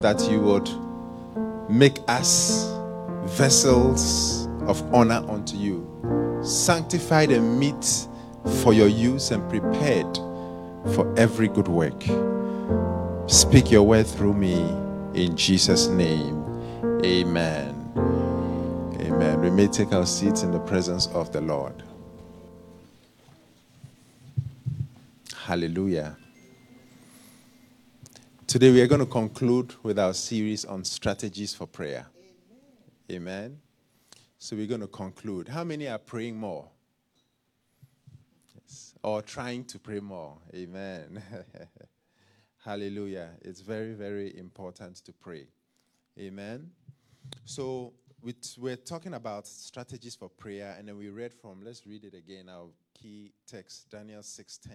that you would make us vessels of honor unto you, sanctified and meet for your use and prepared for every good work. Speak your word through me in Jesus' name. Amen. Amen. We may take our seats in the presence of the Lord. Hallelujah. Today we are going to conclude with our series on strategies for prayer. Amen. Amen. So we're going to conclude. How many are praying more? Yes. Or trying to pray more? Amen. Hallelujah. It's very, very important to pray. Amen. So we're talking about strategies for prayer, and then we read from, let's read it again, our key text, Daniel 6.10.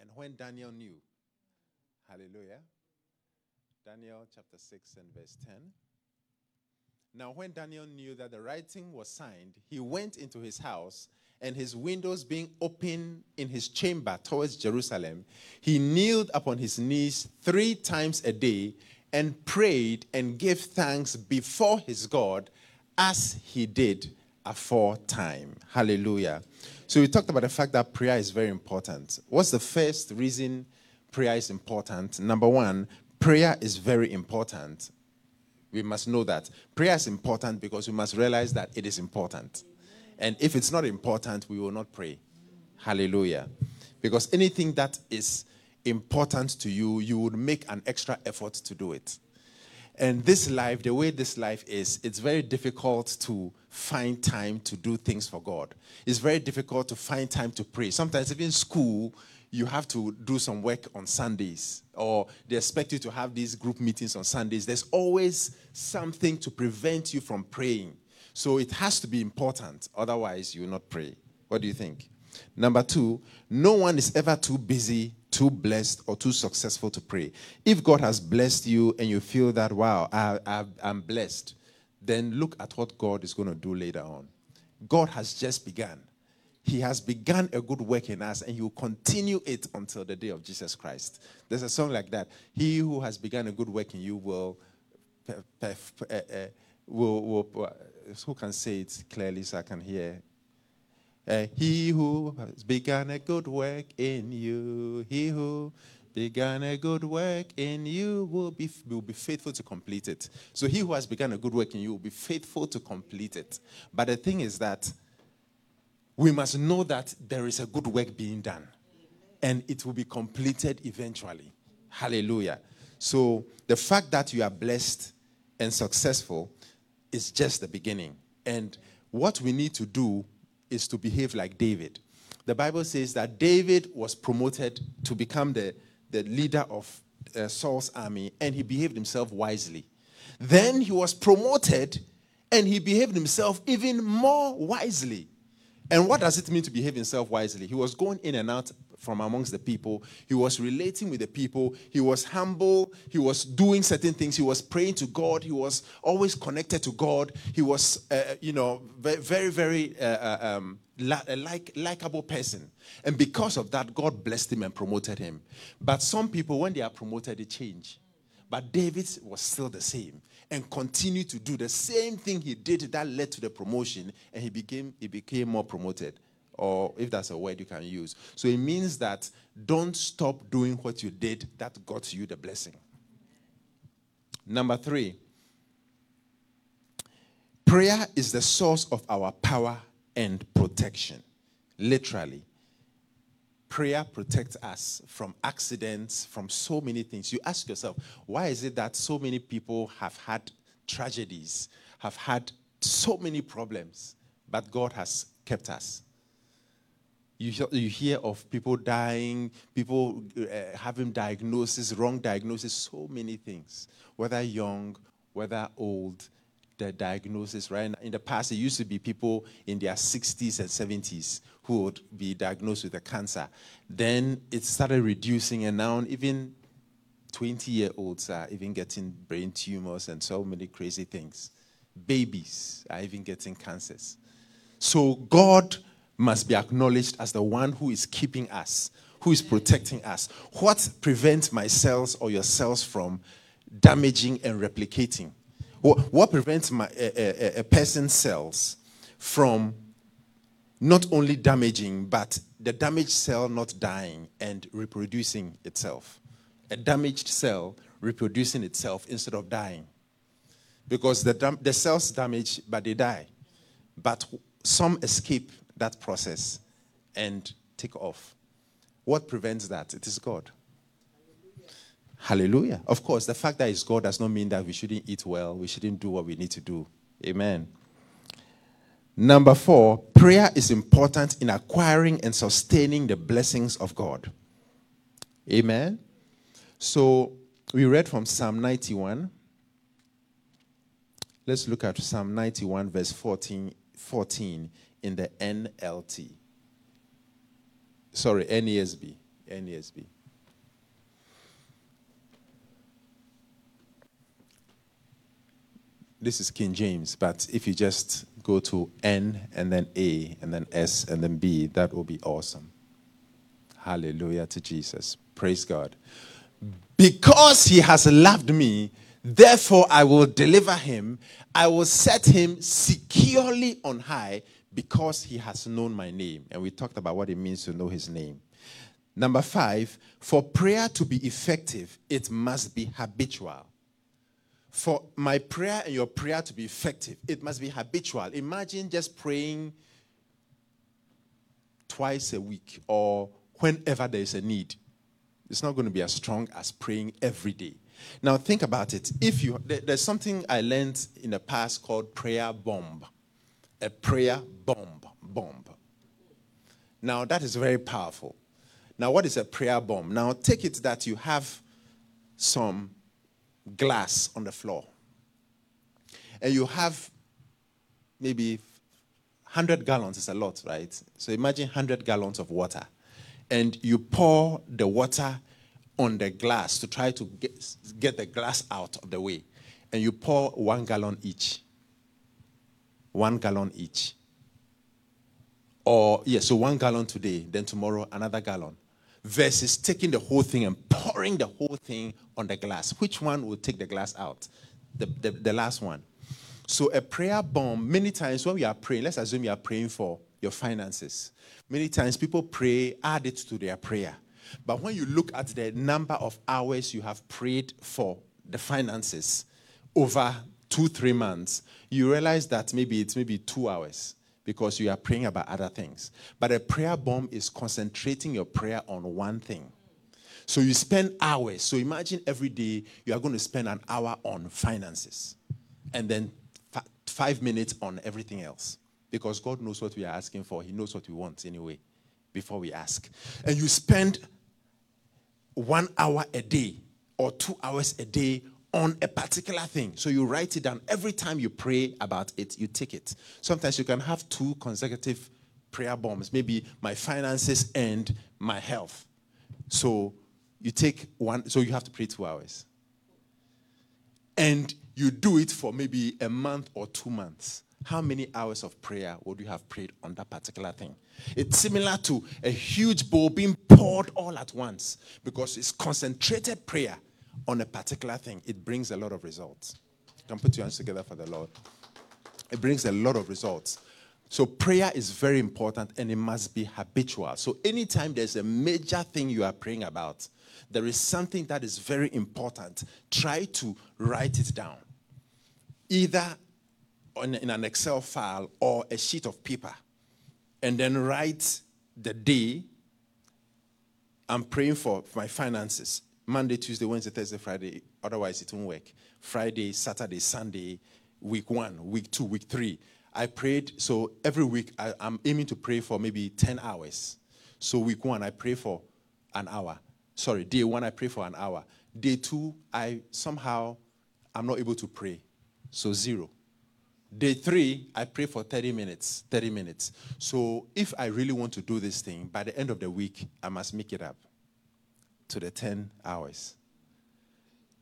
And when Daniel knew Hallelujah. Daniel chapter 6 and verse 10. Now, when Daniel knew that the writing was signed, he went into his house, and his windows being open in his chamber towards Jerusalem, he kneeled upon his knees three times a day and prayed and gave thanks before his God as he did aforetime. Hallelujah. So, we talked about the fact that prayer is very important. What's the first reason? Prayer is important. Number one, prayer is very important. We must know that. Prayer is important because we must realize that it is important. And if it's not important, we will not pray. Hallelujah. Because anything that is important to you, you would make an extra effort to do it. And this life, the way this life is, it's very difficult to find time to do things for God. It's very difficult to find time to pray. Sometimes, even school, you have to do some work on Sundays, or they expect you to have these group meetings on Sundays. There's always something to prevent you from praying. So it has to be important, otherwise, you will not pray. What do you think? Number two, no one is ever too busy, too blessed, or too successful to pray. If God has blessed you and you feel that, wow, I, am blessed, then look at what God is going to do later on. God has just begun. He has begun a good work in us and he will continue it until the day of Jesus Christ. There's a song like that. He who has begun a good work in you will, uh, uh, will, will uh, who can say it clearly so I can hear? Uh, he who has begun a good work in you, he who began a good work in you will be, will be faithful to complete it. So he who has begun a good work in you will be faithful to complete it. But the thing is that we must know that there is a good work being done and it will be completed eventually. Hallelujah. So the fact that you are blessed and successful is just the beginning. And what we need to do is to behave like David. The Bible says that David was promoted to become the, the leader of uh, Saul's army and he behaved himself wisely. Then he was promoted and he behaved himself even more wisely. And what does it mean to behave himself wisely? He was going in and out from amongst the people. He was relating with the people. He was humble. He was doing certain things. He was praying to God. He was always connected to God. He was, uh, you know, very, very uh, uh um, like, likable person. And because of that, God blessed him and promoted him. But some people, when they are promoted, they change. But David was still the same and continue to do the same thing he did that led to the promotion, and he became he became more promoted. Or if that's a word you can use. So it means that don't stop doing what you did that got you the blessing. Number three, prayer is the source of our power and protection. Literally prayer protects us from accidents, from so many things. You ask yourself, why is it that so many people have had tragedies, have had so many problems, but God has kept us? You, you hear of people dying, people uh, having diagnosis, wrong diagnosis, so many things, whether young, whether old, the diagnosis, right? In the past, it used to be people in their 60s and 70s who would be diagnosed with a cancer. Then it started reducing, and now even 20 year olds are even getting brain tumors and so many crazy things. Babies are even getting cancers. So God must be acknowledged as the one who is keeping us, who is protecting us. What prevents my cells or your cells from damaging and replicating? What, prevents my, a, a, a person's cells from not only damaging, but the damaged cell not dying and reproducing itself? A damaged cell reproducing itself instead of dying. Because the, dam- the cells damage, but they die. But some escape that process and take off. What prevents that? It is God. Hallelujah. Hallelujah. Of course, the fact that it's God does not mean that we shouldn't eat well, we shouldn't do what we need to do. Amen. Number four, prayer is important in acquiring and sustaining the blessings of God. Amen. So we read from Psalm 91. Let's look at Psalm 91, verse 14, 14 in the NLT. Sorry, NASB. NASB. This is King James, but if you just go to N and then A and then S and then B, that will be awesome. Hallelujah to Jesus. Praise God. Because he has loved me, therefore I will deliver him. I will set him securely on high because he has known my name. And we talked about what it means to know his name. Number five, for prayer to be effective, it must be habitual. For my prayer and your prayer to be effective, it must be habitual. Imagine just praying twice a week or whenever there is a need. It's not going to be as strong as praying every day. Now think about it. If you there's something I learned in the past called prayer bomb. A prayer bomb bomb. Now that is very powerful. Now what is a prayer bomb? Now take it that you have some glass on the floor. And you have maybe 100 gallons is a lot, right? So imagine 100 gallons of water and you pour the water on the glass to try to get, get the glass out of the way. And you pour one gallon each. One gallon each. Or, yeah, so one gallon today, then tomorrow another gallon. Versus taking the whole thing and pouring the whole thing on the glass. Which one will take the glass out? The, the, the last one. So, a prayer bomb, many times when we are praying, let's assume you are praying for your finances. Many times people pray, add it to their prayer. But when you look at the number of hours you have prayed for the finances over two, three months, you realize that maybe it's maybe two hours because you are praying about other things. But a prayer bomb is concentrating your prayer on one thing. So you spend hours. So imagine every day you are going to spend an hour on finances and then f- five minutes on everything else because God knows what we are asking for. He knows what we want anyway before we ask. And you spend one hour a day or two hours a day on a particular thing. So you write it down. Every time you pray about it, you take it. Sometimes you can have two consecutive prayer bombs, maybe my finances and my health. So you take one, so you have to pray two hours. And you do it for maybe a month or two months how many hours of prayer would you have prayed on that particular thing? It's similar to a huge bowl being poured all at once because it's concentrated prayer on a particular thing. It brings a lot of results. You can put your hands together for the Lord. It brings a lot of results. So prayer is very important and it must be habitual. So anytime there's a major thing you are praying about, there is something that is very important. Try to write it down. Either in an Excel file or a sheet of paper and then write the day I'm praying for my finances. Monday, Tuesday, Wednesday, Thursday, Friday. Otherwise, it won't work. Friday, Saturday, Sunday, week one, week two, week three. I prayed. So every week, I, am aiming to pray for maybe 10 hours. So week one, I pray for an hour. Sorry, day one, I pray for an hour. Day two, I somehow, I'm not able to pray. So zero. Day three, I pray for 30 minutes. 30 minutes. So if I really want to do this thing, by the end of the week, I must make it up to the 10 hours.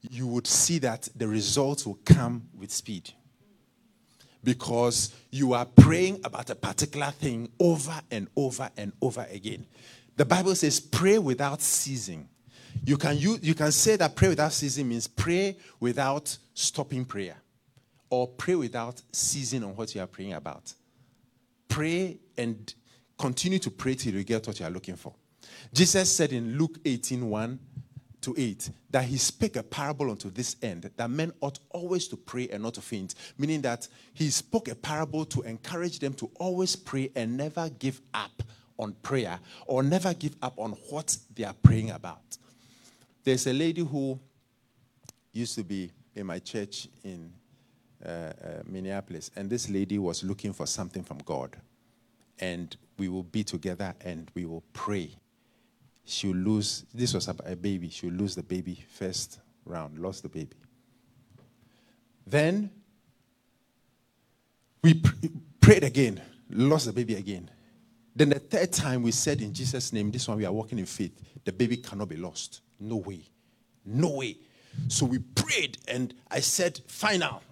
You would see that the results will come with speed. Because you are praying about a particular thing over and over and over again. The Bible says, pray without ceasing. You can, use, you can say that pray without ceasing means pray without stopping prayer or pray without ceasing on what you are praying about. Pray and continue to pray till you get what you are looking for. Jesus said in Luke 18 1 to 8 that he spake a parable unto this end that men ought always to pray and not to faint, meaning that he spoke a parable to encourage them to always pray and never give up on prayer or never give up on what they are praying about. There's a lady who used to be in my church in uh, uh, Minneapolis, and this lady was looking for something from God. And we will be together and we will pray. She'll lose, this was a, baby, she'll lose the baby first round, lost the baby. Then we pr- prayed again, lost the baby again. Then the third time we said in Jesus' name, this one we are walking in faith, the baby cannot be lost. No way. No way. So we prayed and I said, final.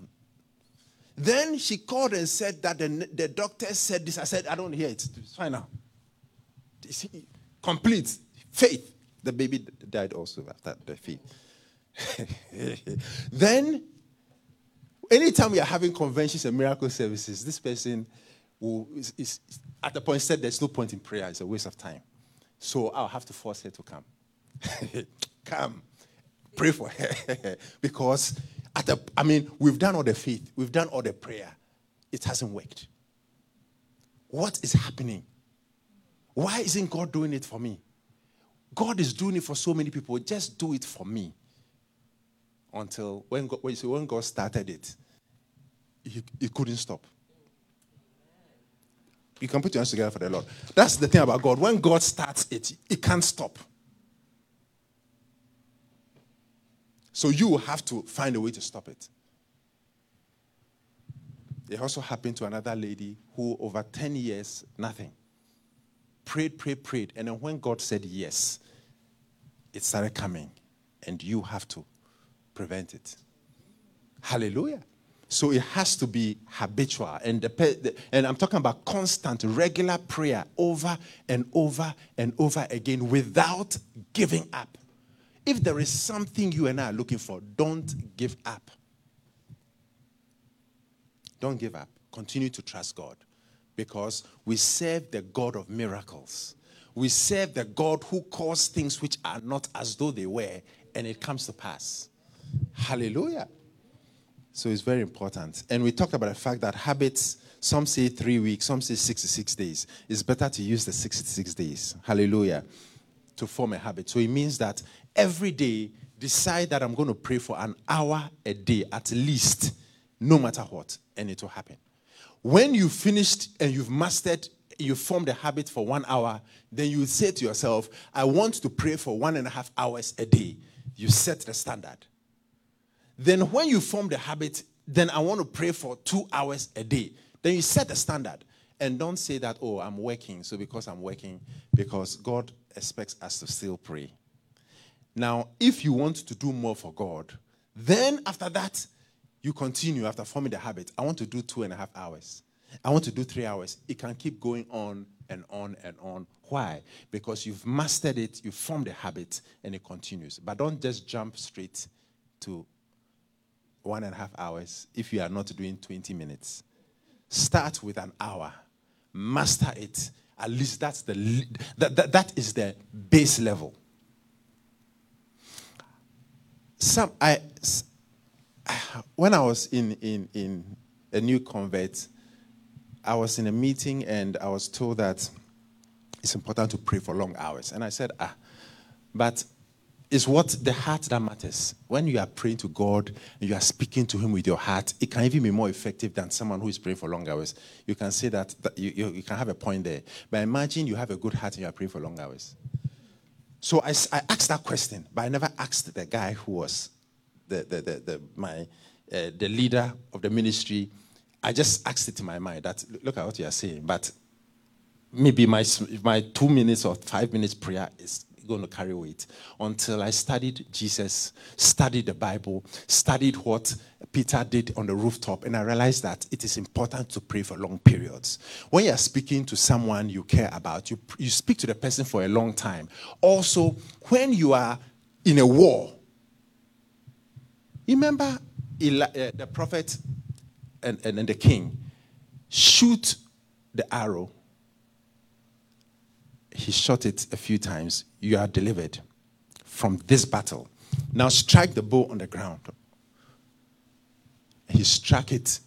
Then she called and said that the, the doctor said this. I said, I don't hear it. It's final. Complete. Faith. The baby died also after the faith. then, anytime we are having conventions and miracle services, this person who is, is at the point said there's no point in prayer, it's a waste of time. So I'll have to force her to come. come. Pray for her. because at the, I mean, we've done all the faith, we've done all the prayer. It hasn't worked. What is happening? Why isn't God doing it for me? God is doing it for so many people. Just do it for me. Until when God, when God started it, he, he couldn't stop. You can put your hands together for the Lord. That's the thing about God. When God starts it, it can't stop. So you have to find a way to stop it. It also happened to another lady who, over 10 years, nothing. Prayed, prayed, prayed. And then when God said yes, it started coming. And you have to prevent it. Hallelujah. So it has to be habitual. And, the, and I'm talking about constant, regular prayer over and over and over again without giving up. If there is something you and I are looking for, don't give up. Don't give up. Continue to trust God because we serve the God of miracles. We serve the God who calls things which are not as though they were, and it comes to pass. Hallelujah. So it's very important. And we talked about the fact that habits, some say three weeks, some say 66 days. It's better to use the 66 days. Hallelujah. To form a habit. So it means that every day decide that I'm going to pray for an hour a day at least, no matter what, and it will happen. When you've finished and you've mastered, you formed a habit for one hour, then you say to yourself, I want to pray for one and a half hours a day. You set the standard. Then when you form the habit, then I want to pray for two hours a day. Then you set the standard. And don't say that, oh, I'm working. So because I'm working, because God expects us to still pray. Now, if you want to do more for God, then after that, you continue after forming the habit. I want to do two and a half hours. I want to do three hours. It can keep going on and on and on. Why? Because you've mastered it, you've formed a habit, and it continues. But don't just jump straight to one and a half hours if you are not doing 20 minutes. Start with an hour, master it. At least that's the that, that, that is the base level some I when I was in in in a new convert, I was in a meeting and I was told that it's important to pray for long hours. And I said, ah, but it's what the heart that matters. When you are praying to God and you are speaking to Him with your heart, it can even be more effective than someone who is praying for long hours. You can say that, that you, you, you can have a point there. But imagine you have a good heart and you are praying for long hours. So I, I asked that question, but I never asked the guy who was the, the, the, the my, uh, the leader of the ministry. I just asked it in my mind that, look at what you are saying, but maybe my, my two minutes or five minutes prayer is going to carry weight until I studied Jesus, studied the Bible, studied what Peter did on the rooftop, and I realized that it is important to pray for long periods. When you're speaking to someone you care about, you, you speak to the person for a long time. Also, when you are in a war. Remember uh, the prophet and, and, and the king shoot the arrow. He shot it a few times. You are delivered from this battle. Now strike the bow on the ground. He struck it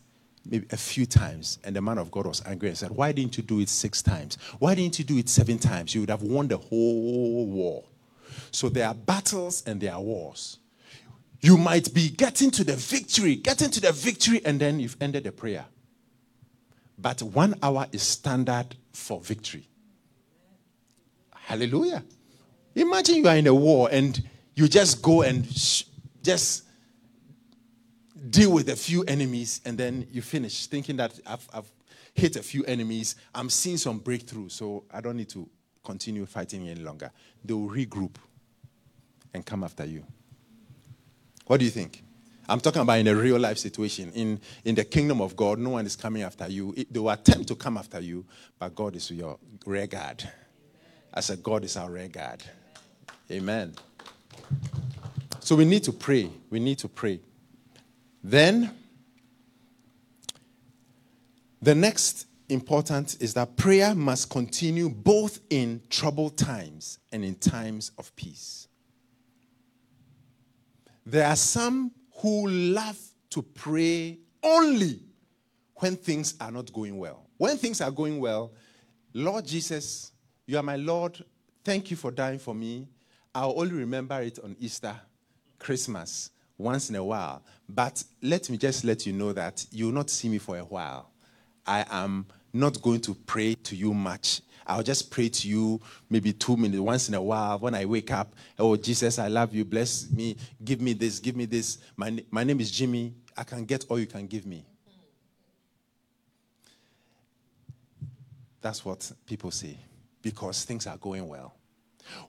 maybe a few times, and the man of God was angry and said, Why didn't you do it six times? Why didn't you do it seven times? You would have won the whole war. So there are battles and there are wars. You might be getting to the victory, getting to the victory, and then you've ended the prayer. But one hour is standard for victory. Hallelujah. Imagine you are in a war and you just go and sh- just deal with a few enemies and then you finish thinking that I've, I've hit a few enemies. I'm seeing some breakthrough, so I don't need to continue fighting any longer. They will regroup and come after you. What do you think? I'm talking about in a real life situation. In, in the kingdom of God, no one is coming after you. It, they will attempt to come after you, but God is your rear guard. I said, God is our rear guard. Amen. So we need to pray. We need to pray. Then, the next important is that prayer must continue both in troubled times and in times of peace. There are some who love to pray only when things are not going well. When things are going well, Lord Jesus, you are my Lord. Thank you for dying for me. I'll only remember it on Easter, Christmas, once in a while. But let me just let you know that you will not see me for a while. I am not going to pray to you much. I'll just pray to you maybe two minutes once in a while when I wake up. Oh, Jesus, I love you. Bless me. Give me this. Give me this. My, my name is Jimmy. I can get all you can give me. That's what people say because things are going well.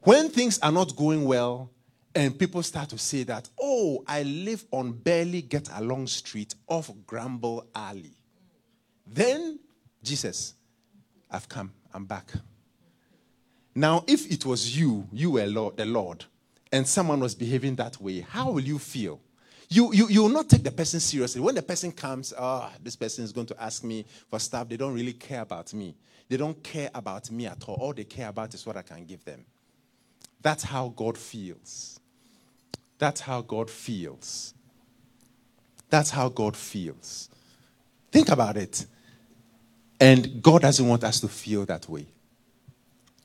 When things are not going well, and people start to say that, oh, I live on barely get along street off Granville Alley. Then, Jesus, I've come, I'm back. Now, if it was you, you were Lord, the Lord, and someone was behaving that way, how will you feel? You, you, you will not take the person seriously. When the person comes, oh, this person is going to ask me for stuff, they don't really care about me. They don't care about me at all. All they care about is what I can give them. That's how God feels. That's how God feels. That's how God feels. Think about it. And God doesn't want us to feel that way.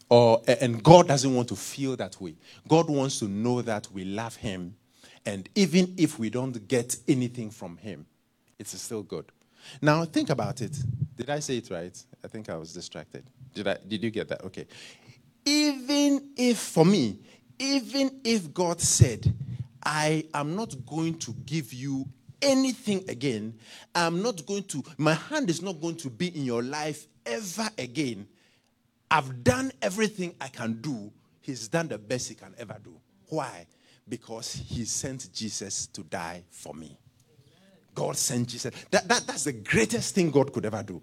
Or, and God doesn't want to feel that way. God wants to know that we love Him. And even if we don't get anything from Him, it's still good. Now, think about it. Did I say it right? I think I was distracted. Did, I, did you get that? Okay. Even if, for me, even if God said, I am not going to give you anything again, I'm not going to, my hand is not going to be in your life ever again. I've done everything I can do. He's done the best he can ever do. Why? Because he sent Jesus to die for me. God sent Jesus. That, that, that's the greatest thing God could ever do.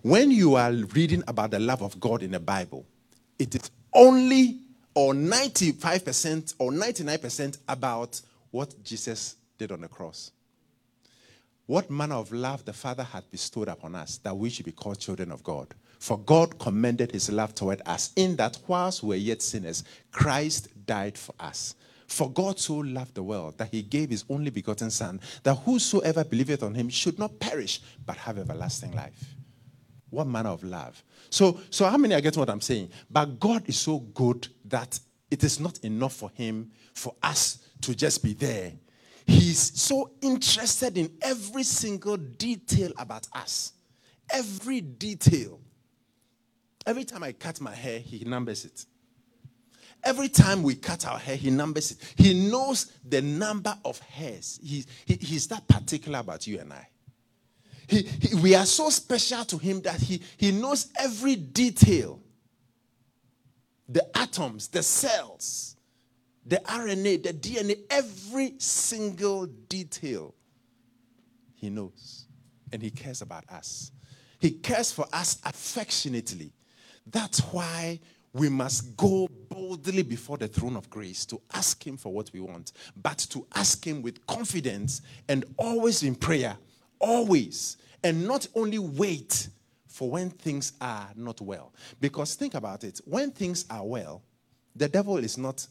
When you are reading about the love of God in the Bible, it is only or 95% or 99% about what Jesus did on the cross. What manner of love the Father had bestowed upon us that we should be called children of God. For God commended his love toward us in that whilst we were yet sinners, Christ died for us. For God so loved the world that he gave his only begotten Son, that whosoever believeth on him should not perish, but have everlasting life. What manner of love? So, so how many are getting what I'm saying? But God is so good that it is not enough for him, for us to just be there. He's so interested in every single detail about us. Every detail. Every time I cut my hair, he numbers it. Every time we cut our hair, he numbers it. He knows the number of hairs. He, he, he's that particular about you and I. He, he, we are so special to him that he, he knows every detail the atoms, the cells, the RNA, the DNA, every single detail. He knows. And he cares about us. He cares for us affectionately. That's why we must go boldly before the throne of grace to ask Him for what we want, but to ask Him with confidence and always in prayer, always, and not only wait for when things are not well. Because think about it when things are well, the devil is not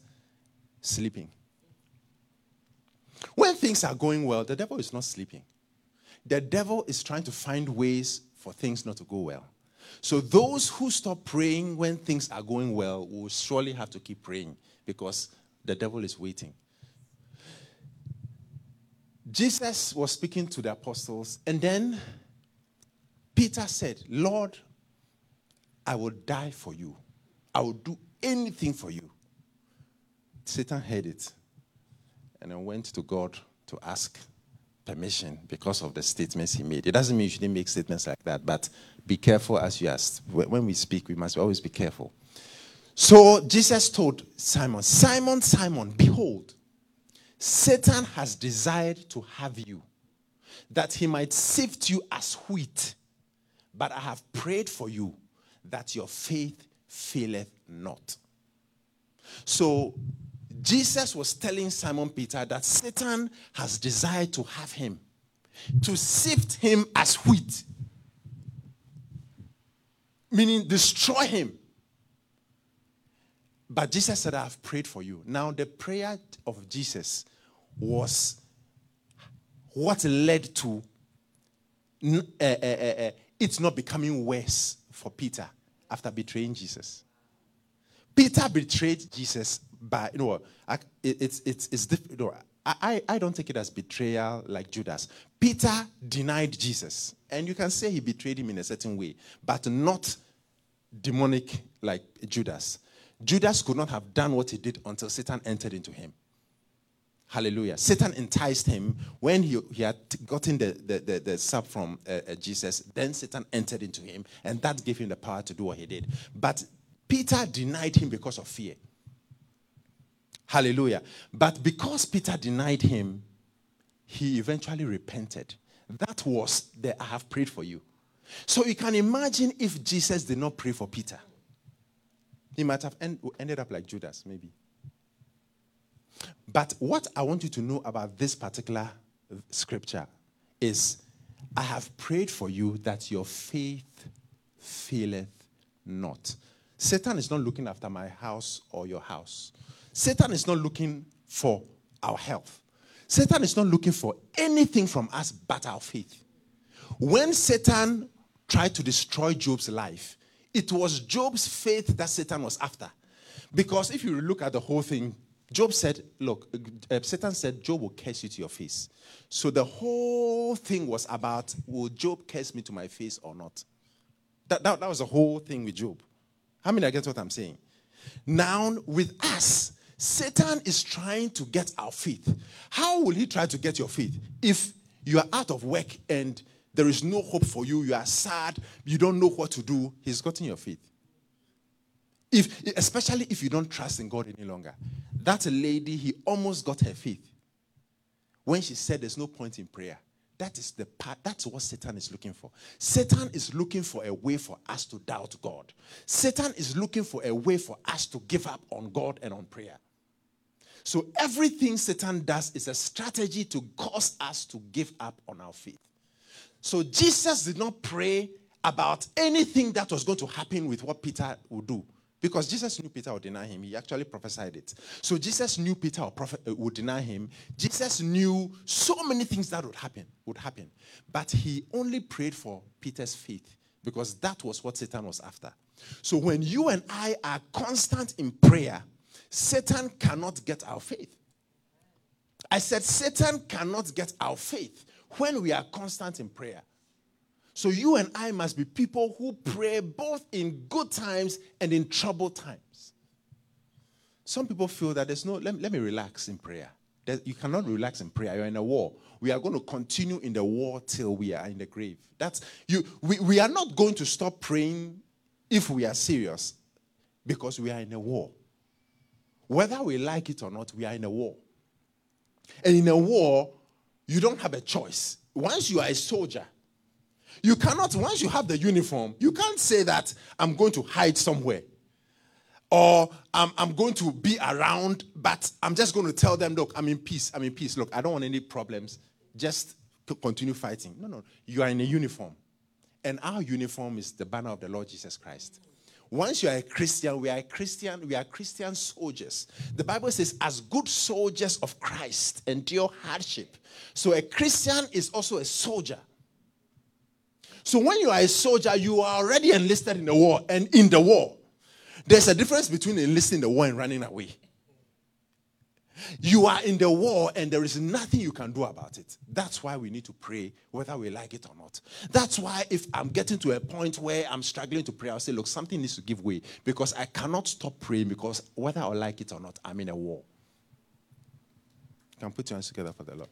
sleeping. When things are going well, the devil is not sleeping. The devil is trying to find ways for things not to go well. So those who stop praying when things are going well will surely have to keep praying because the devil is waiting. Jesus was speaking to the apostles, and then Peter said, Lord, I will die for you. I will do anything for you. Satan heard it and then went to God to ask permission because of the statements he made. It doesn't mean you shouldn't make statements like that, but be careful as you ask. When we speak, we must always be careful. So Jesus told Simon, Simon, Simon, behold, Satan has desired to have you, that he might sift you as wheat. But I have prayed for you that your faith faileth not. So Jesus was telling Simon Peter that Satan has desired to have him, to sift him as wheat, meaning destroy him. But Jesus said, I have prayed for you. Now, the prayer of Jesus was what led to uh, uh, uh, it's not becoming worse for Peter after betraying Jesus. Peter betrayed Jesus by, you know, it's, it's, it's different. I, I don't take it as betrayal like Judas. Peter denied Jesus. And you can say he betrayed him in a certain way, but not demonic like Judas. Judas could not have done what he did until Satan entered into him. Hallelujah. Satan enticed him when he, he had gotten the, the, the, the sub from uh, uh, Jesus. Then Satan entered into him, and that gave him the power to do what he did. But Peter denied him because of fear. Hallelujah. But because Peter denied him, he eventually repented. That was the I have prayed for you. So you can imagine if Jesus did not pray for Peter, he might have end, ended up like Judas, maybe. But what I want you to know about this particular scripture is I have prayed for you that your faith faileth not. Satan is not looking after my house or your house. Satan is not looking for our health. Satan is not looking for anything from us but our faith. When Satan tried to destroy Job's life, it was Job's faith that Satan was after. Because if you look at the whole thing, Job said, Look, uh, Satan said, Job will curse you to your face. So the whole thing was about, Will Job curse me to my face or not? That, that, that was the whole thing with Job. How many get what I'm saying? Now, with us, Satan is trying to get our faith. How will he try to get your faith? If you are out of work and there is no hope for you, you are sad, you don't know what to do, he's gotten your faith. If, especially if you don't trust in God any longer. That lady, he almost got her faith when she said there's no point in prayer. That is the part, that's what Satan is looking for. Satan is looking for a way for us to doubt God. Satan is looking for a way for us to give up on God and on prayer. So everything Satan does is a strategy to cause us to give up on our faith. So Jesus did not pray about anything that was going to happen with what Peter would do. Because Jesus knew Peter would deny him. He actually prophesied it. So Jesus knew Peter uh, would deny him. Jesus knew so many things that would happen, would happen. But he only prayed for Peter's faith because that was what Satan was after. So when you and I are constant in prayer, Satan cannot get our faith. I said Satan cannot get our faith when we are constant in prayer. So you and I must be people who pray both in good times and in troubled times. Some people feel that there's no, let, let me relax in prayer. That you cannot relax in prayer. You're in a war. We are going to continue in the war till we are in the grave. That's you. We, we are not going to stop praying if we are serious because we are in a war. Whether we like it or not, we are in a war. And in a war, you don't have a choice. Once you are a soldier, you cannot, once you have the uniform, you can't say that I'm going to hide somewhere. or I'm, I'm going to be around, but I'm just going to tell them, look, I'm in peace. I'm in peace. Look, I don't want any problems. Just continue fighting. No, no. You are in a uniform. And our uniform is the banner of the Lord Jesus Christ. Once you are a Christian, we are a Christian, we are Christian soldiers. The Bible says, as good soldiers of Christ, endure hardship. So a Christian is also a soldier. So when you are a soldier, you are already enlisted in the war and in the war. There's a difference between enlisting the war and running away. You are in the war and there is nothing you can do about it. That's why we need to pray, whether we like it or not. That's why if I'm getting to a point where I'm struggling to pray, I'll say, look, something needs to give way because I cannot stop praying because whether I like it or not, I'm in a war. Can put your hands together for the Lord.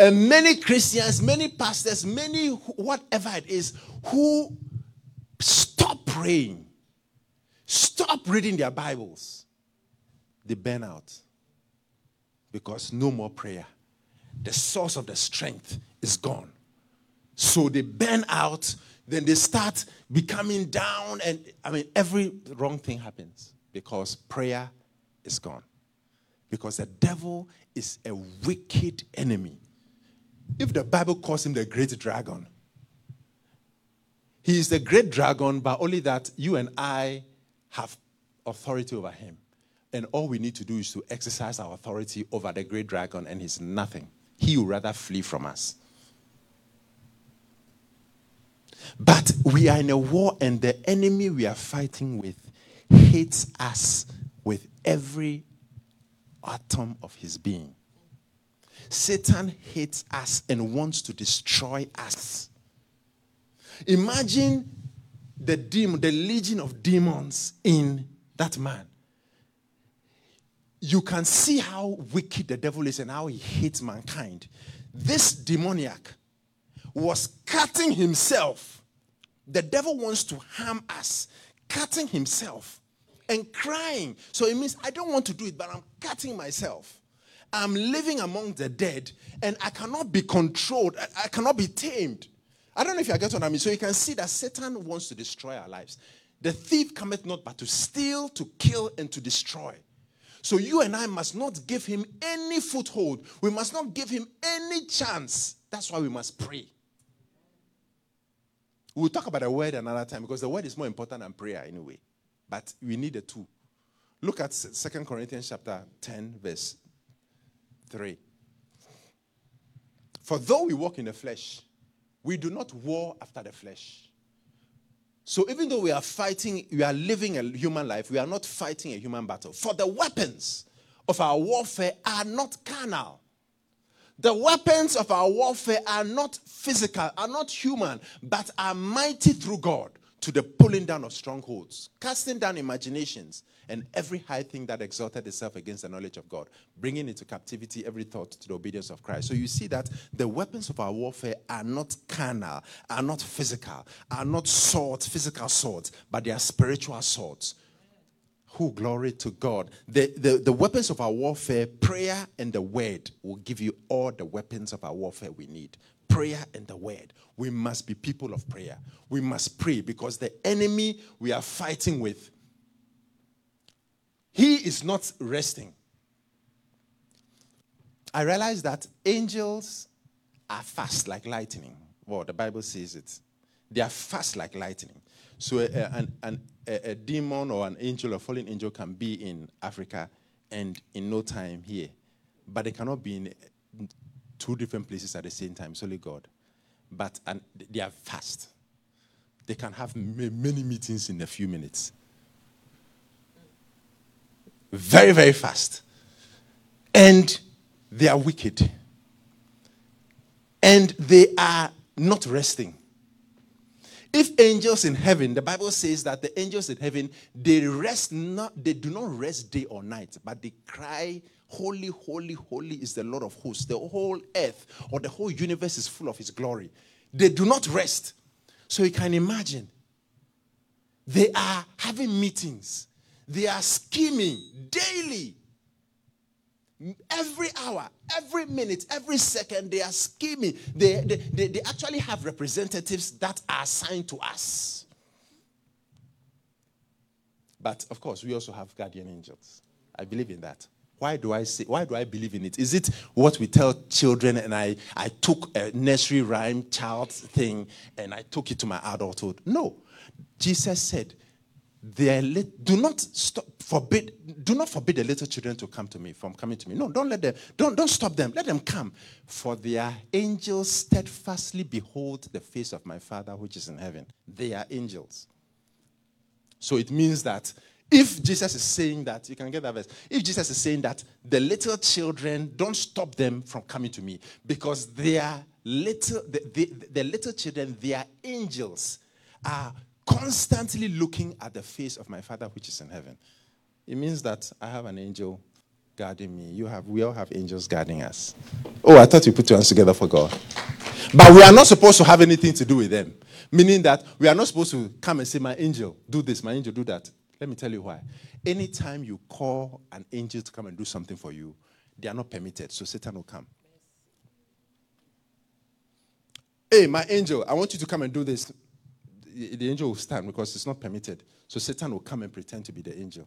And many Christians, many pastors, many whatever it is, who stop praying, stop reading their Bibles they burn out because no more prayer. The source of the strength is gone. So they burn out, then they start becoming down, and I mean, every wrong thing happens because prayer is gone. Because the devil is a wicked enemy. If the Bible calls him the great dragon, he is the great dragon, but only that you and I have authority over him. And all we need to do is to exercise our authority over the great dragon, and he's nothing. He will rather flee from us. But we are in a war, and the enemy we are fighting with hates us with every atom of his being. Satan hates us and wants to destroy us. Imagine the demon, the legion of demons in that man you can see how wicked the devil is and how he hates mankind. This demoniac was cutting himself. The devil wants to harm us, cutting himself and crying. So it means I don't want to do it, but I'm cutting myself. I'm living among the dead and I cannot be controlled, I, I cannot be tamed. I don't know if you get what I mean. So you can see that Satan wants to destroy our lives. The thief cometh not but to steal, to kill, and to destroy. So you and I must not give him any foothold. We must not give him any chance. That's why we must pray. We'll talk about the word another time because the word is more important than prayer anyway. But we need the two. Look at Second Corinthians chapter 10, verse 3. For though we walk in the flesh, we do not war after the flesh. So even though we are fighting, we are living a human life, we are not fighting a human battle. For the weapons of our warfare are not carnal. The weapons of our warfare are not physical, are not human, but are mighty through God to the pulling down of strongholds, casting down imaginations, and every high thing that exalted itself against the knowledge of God, bringing into captivity every thought to the obedience of Christ. So you see that the weapons of our warfare are not carnal, are not physical, are not swords, physical swords, but they are spiritual swords. Who glory to God. The, the, the weapons of our warfare, prayer and the word, will give you all the weapons of our warfare we need prayer and the word. We must be people of prayer. We must pray because the enemy we are fighting with he is not resting. I realize that angels are fast like lightning. Well, the Bible says it. They are fast like lightning. So, uh, uh, an, an, a, a demon or an angel, a fallen angel, can be in Africa and in no time here. But they cannot be in two different places at the same time. It's only God. But and they are fast. They can have many meetings in a few minutes very, very fast. And they are wicked. And they are not resting. If angels in heaven, the Bible says that the angels in heaven, they rest not, they do not rest day or night, but they cry, Holy, holy, holy is the Lord of hosts. The whole earth or the whole universe is full of his glory. They do not rest. So you can imagine. They are having meetings they are scheming daily. Every hour, every minute, every second, they are scheming. They, they, they, they actually have representatives that are assigned to us. But of course, we also have guardian angels. I believe in that. Why do I say why do I believe in it? Is it what we tell children and I, I took a nursery rhyme child thing and I took it to my adulthood? No. Jesus said, do not stop, forbid do not forbid the little children to come to me from coming to me no don't let them don't, don't stop them let them come for their angels steadfastly behold the face of my father which is in heaven they are angels so it means that if Jesus is saying that, you can get that verse. If Jesus is saying that the little children, don't stop them from coming to me because they are little, the, the, the little children, they are angels, are constantly looking at the face of my Father which is in heaven. It means that I have an angel guarding me. You have, we all have angels guarding us. Oh, I thought you put two hands together for God. But we are not supposed to have anything to do with them. Meaning that we are not supposed to come and say, My angel, do this, my angel, do that. Let me tell you why. Anytime you call an angel to come and do something for you, they are not permitted, so Satan will come. Hey, my angel, I want you to come and do this. The angel will stand because it's not permitted. So Satan will come and pretend to be the angel.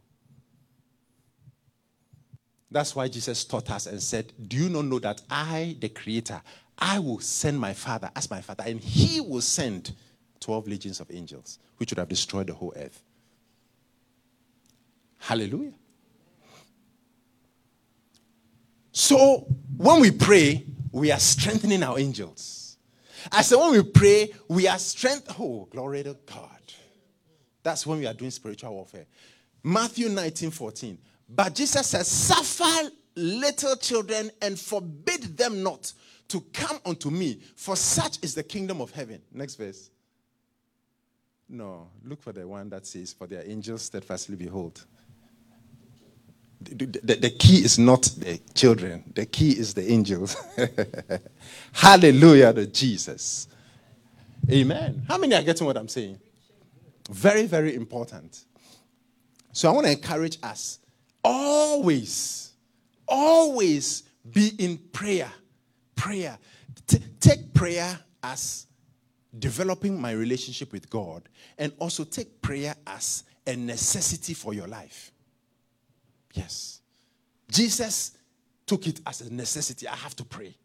That's why Jesus taught us and said, Do you not know that I, the creator, I will send my father as my father, and he will send 12 legions of angels, which would have destroyed the whole earth. Hallelujah. So when we pray, we are strengthening our angels. I said, when we pray, we are strength. Oh, glory to God. That's when we are doing spiritual warfare. Matthew 19 14. But Jesus says, Suffer little children and forbid them not to come unto me, for such is the kingdom of heaven. Next verse. No, look for the one that says, For their angels steadfastly behold the, the, key is not the children, the key is the angels. Hallelujah to Jesus. Amen. How many are getting what I'm saying? Very, very important. So I want to encourage us always, always be in prayer. Prayer. T- take prayer as developing my relationship with God and also take prayer as a necessity for your life. Yes. Jesus took it as a necessity. I have to pray.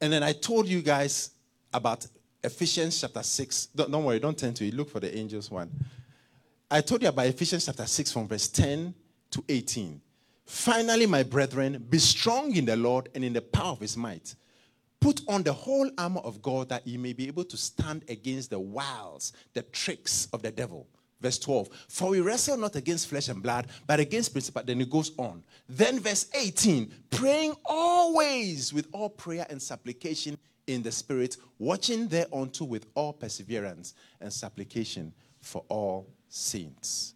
And then I told you guys about Ephesians chapter 6. Don't, don't, worry, don't turn to it. Look for the angels one. I told you about Ephesians chapter 6 from verse 10 to 18. Finally, my brethren, be strong in the Lord and in the power of his might. Put on the whole armor of God that you may be able to stand against the wiles, the tricks of the devil. Verse 12. For we wrestle not against flesh and blood, but against principal. Then it goes on. Then verse 18. Praying always with all prayer and supplication in the spirit, watching thereunto with all perseverance and supplication for all saints.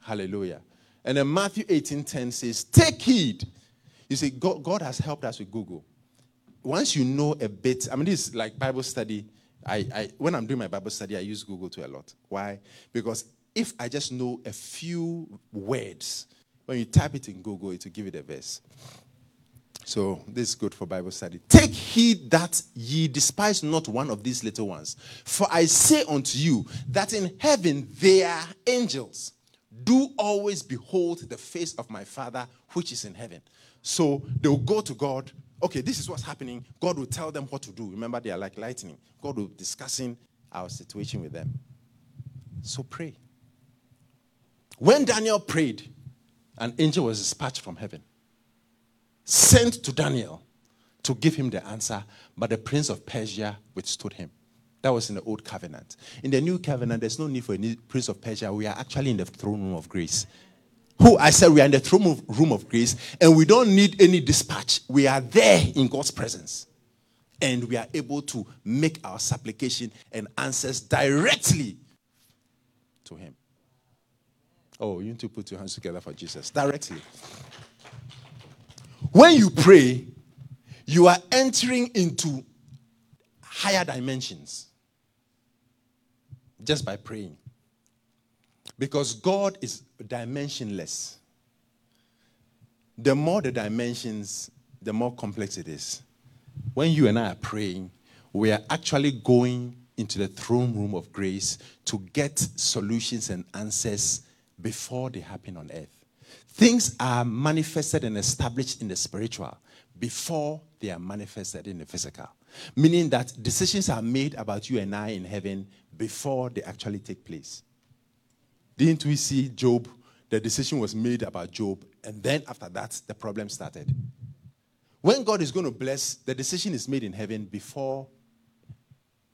Hallelujah. And then Matthew 18:10 says, Take heed. You see, God, God has helped us with Google. Once you know a bit, I mean, this is like Bible study I, I, when I'm doing my Bible study, I use Google too a lot. Why? Because if I just know a few words, when you type it in Google, it will give you the verse. So this is good for Bible study. Take heed that ye despise not one of these little ones. For I say unto you that in heaven there are angels. Do always behold the face of my Father which is in heaven. So they'll go to God okay, this is what's happening. God will tell them what to do. Remember, they are like lightning. God will discussing our situation with them. So pray. When Daniel prayed, an angel was dispatched from heaven, sent to Daniel to give him the answer, but the prince of Persia withstood him. That was in the old covenant. In the new covenant, there's no need for a prince of Persia. We are actually in the throne room of grace who I said we are in the throne of, room of grace and we don't need any dispatch. We are there in God's presence. And we are able to make our supplication and answers directly to Him. Oh, you need to put your hands together for Jesus. Directly. When you pray, you are entering into higher dimensions just by praying. Because God is dimensionless. The more the dimensions, the more complex it is. When you and I are praying, we are actually going into the throne room of grace to get solutions and answers before they happen on earth. Things are manifested and established in the spiritual before they are manifested in the physical. Meaning that decisions are made about you and I in heaven before they actually take place. Didn't we see Job? The decision was made about Job, and then after that, the problem started. When God is going to bless, the decision is made in heaven before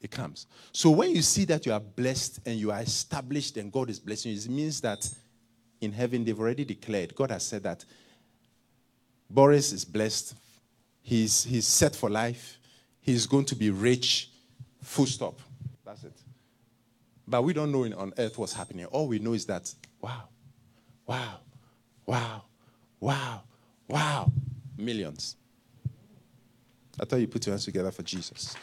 it comes. So when you see that you are blessed and you are established and God is blessing you, it means that in heaven they've already declared. God has said that Boris is blessed. He's, he's set for life. He's going to be rich. Full stop. But we don't know on earth what's happening. All we know is that, wow, wow, wow, wow, wow, millions. I thought you put your hands together for Jesus.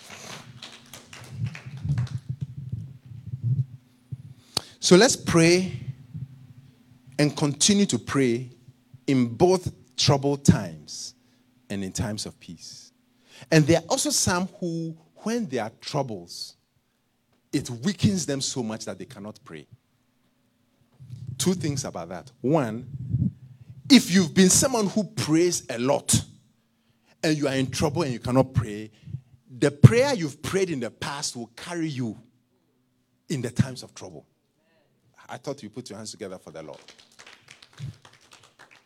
So let's pray and continue to pray in both troubled times and in times of peace. And there are also some who, when there are troubles, it weakens them so much that they cannot pray. Two things about that. One, if you've been someone who prays a lot and you are in trouble and you cannot pray, the prayer you've prayed in the past will carry you in the times of trouble. I thought you put your hands together for the Lord.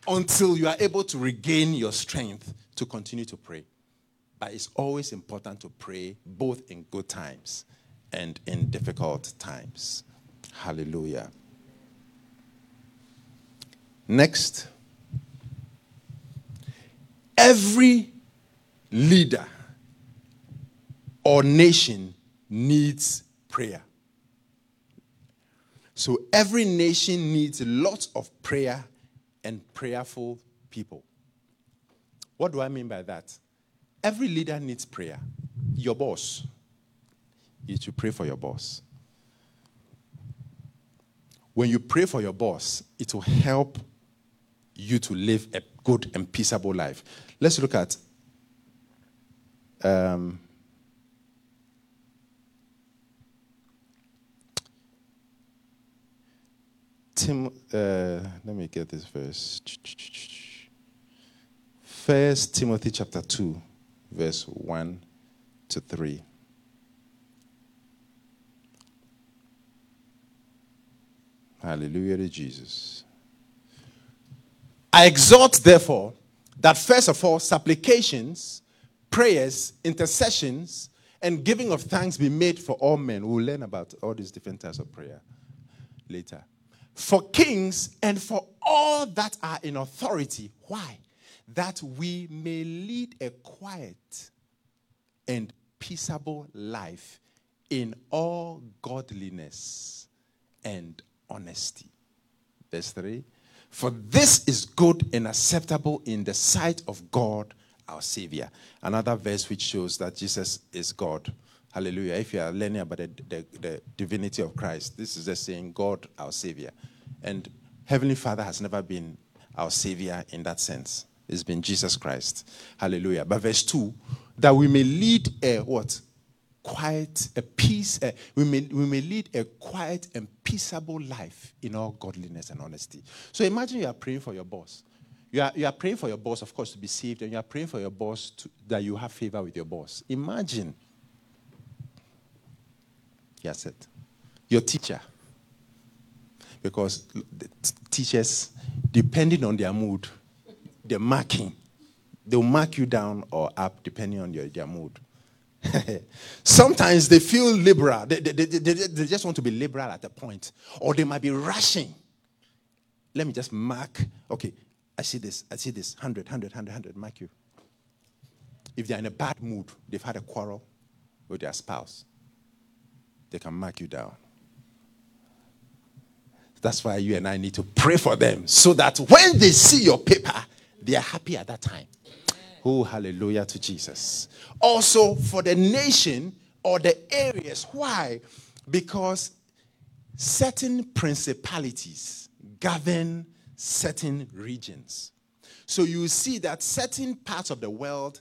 Until you are able to regain your strength to continue to pray. But it's always important to pray both in good times and in difficult times. Hallelujah. Next, every leader or nation needs prayer. So every nation needs lots of prayer and prayerful people. What do I mean by that? Every leader needs prayer. Your boss, you should pray for your boss. When you pray for your boss, it will help you to live a good and peaceable life. Let's look at um, Tim, uh, let me get this verse. First Timothy chapter 2, verse 1 to 3. Hallelujah to Jesus. I exhort, therefore, that first of all, supplications, prayers, intercessions, and giving of thanks be made for all men. We'll learn about all these different types of prayer later for kings and for all that are in authority. Why? That we may lead a quiet and peaceable life in all godliness and honesty. Verse 3 For this is good and acceptable in the sight of God our Savior. Another verse which shows that Jesus is God. Hallelujah. If you are learning about the, the, the, divinity of Christ, this is just saying God, our Savior. And Heavenly Father has never been our Savior in that sense. It's been Jesus Christ. Hallelujah. But verse 2 that we may lead a what? Quiet, a peace, a, we, may, we may lead a quiet and peaceable life in all godliness and honesty. So imagine you are praying for your boss. You are, you are praying for your boss, of course, to be saved, and you are praying for your boss to, that you have favor with your boss. Imagine Yes, it. Your teacher. Because teachers, depending on their mood, they're marking. They'll mark you down or up depending on your, their mood. Sometimes they feel liberal. They, they, they, they, just want to be liberal at a point. Or they might be rushing. Let me just mark. Okay, I see this. I see this. 100, 100, 100, 100. Mark you. If they're in a bad mood, they've had a quarrel with their spouse, they can mark you down. That's why you and I need to pray for them so that when they see your paper, they are happy at that time. Oh, hallelujah to Jesus. Also, for the nation or the areas. Why? Because certain principalities govern certain regions. So you see that certain parts of the world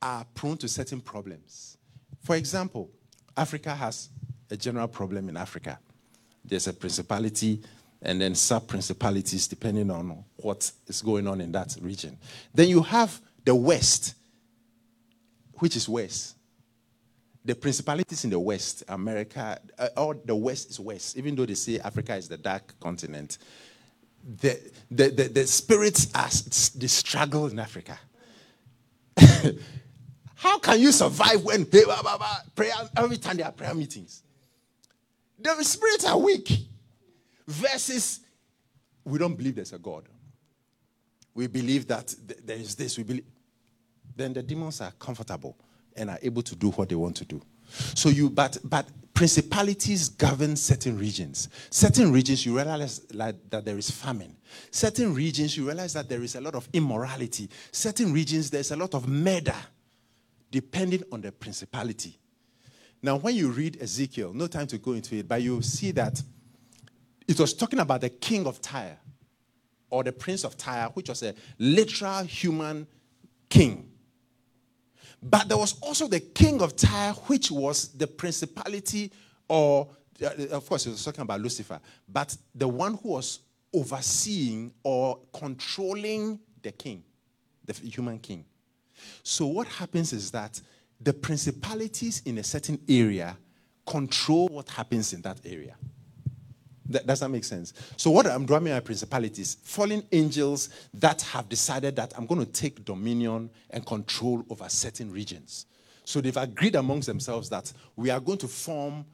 are prone to certain problems. For example, Africa has a general problem in Africa. There's a principality and then sub principalities depending on what is going on in that region. Then you have the West, which is West. The principalities in the West, America, uh, or the West is West, even though they say Africa is the dark continent. The, the, the, the spirits are the struggle in Africa. How can you survive when prayer every time there are prayer meetings? The spirits are weak. Versus, we don't believe there's a God. We believe that there is this. We believe. Then the demons are comfortable and are able to do what they want to do. So you, but but principalities govern certain regions. Certain regions you realize like, that there is famine. Certain regions you realize that there is a lot of immorality. Certain regions there's a lot of murder, depending on the principality. Now, when you read Ezekiel, no time to go into it, but you see that it was talking about the king of Tyre or the prince of Tyre, which was a literal human king. But there was also the king of Tyre, which was the principality, or uh, of course, it was talking about Lucifer, but the one who was overseeing or controlling the king, the human king. So, what happens is that the principalities in a certain area control what happens in that area. That, does that make sense? So, what I'm drawing are principalities, fallen angels that have decided that I'm going to take dominion and control over certain regions. So, they've agreed amongst themselves that we are going to form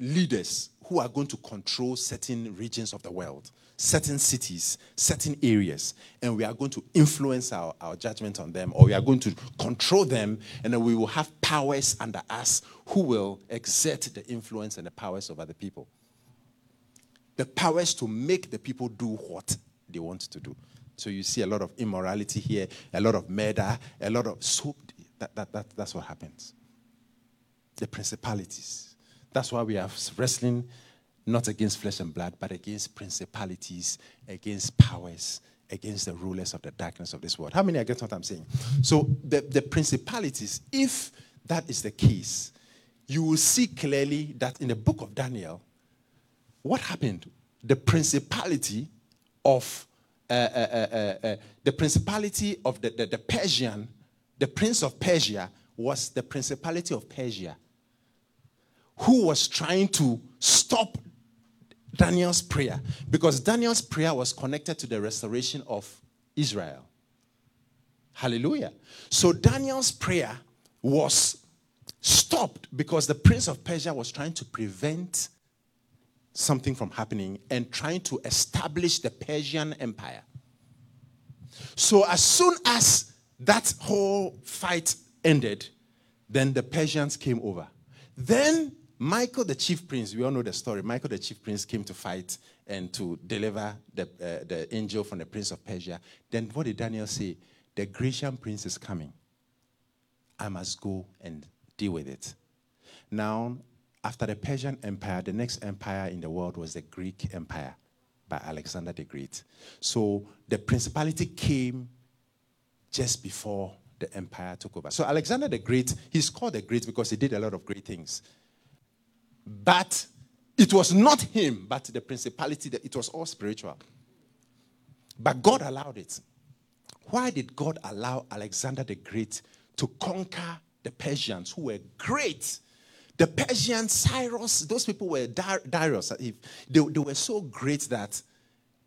leaders who are going to control certain regions of the world certain cities, certain areas, and we are going to influence our, our judgment on them, or we are going to control them, and then we will have powers under us who will exert the influence and the powers over the people. The powers to make the people do what they want to do. So you see a lot of immorality here, a lot of murder, a lot of so that, that, that, that's what happens. The principalities. That's why we are wrestling not against flesh and blood, but against principalities, against powers, against the rulers of the darkness of this world. How many are getting what I'm saying? So, the, the principalities, if that is the case, you will see clearly that in the book of Daniel, what happened? The principality of uh, uh, uh, uh the principality of the, the, the Persian, the prince of Persia, was the principality of Persia, who was trying to stop Daniel's prayer because Daniel's prayer was connected to the restoration of Israel. Hallelujah. So Daniel's prayer was stopped because the prince of Persia was trying to prevent something from happening and trying to establish the Persian Empire. So as soon as that whole fight ended, then the Persians came over. Then Michael, the chief prince, we all know the story. Michael, the chief prince, came to fight and to deliver the, uh, the angel from the prince of Persia. Then what did Daniel say? The Grecian prince is coming. I must go and deal with it. Now, after the Persian Empire, the next empire in the world was the Greek Empire by Alexander the Great. So the principality came just before the empire took over. So Alexander the Great, he's called the Great because he did a lot of great things. But it was not him, but the principality, that it was all spiritual. But God allowed it. Why did God allow Alexander the Great to conquer the Persians who were great? The Persian, Cyrus, those people were Darius. They, they were so great that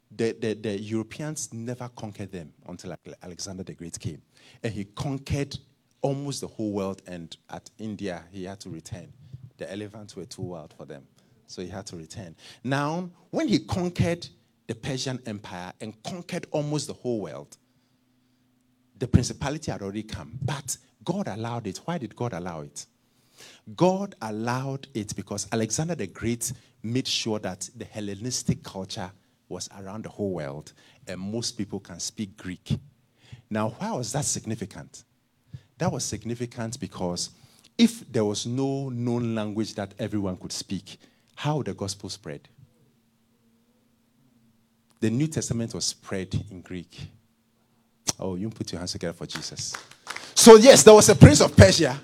the, the, the Europeans never conquered them until Alexander the Great came. And he conquered almost the whole world, and at India, he had to return the elephants were too wild for them. So he had to return. Now, when he conquered the Persian Empire and conquered almost the whole world, the principality had already come. But God allowed it. Why did God allow it? God allowed it because Alexander the Great made sure that the Hellenistic culture was around the whole world and most people can speak Greek. Now, why was that significant? That was significant because if there was no known language that everyone could speak, how would the gospel spread? The New Testament was spread in Greek. Oh, you put your hands together for Jesus. So, yes, there was a prince of Persia,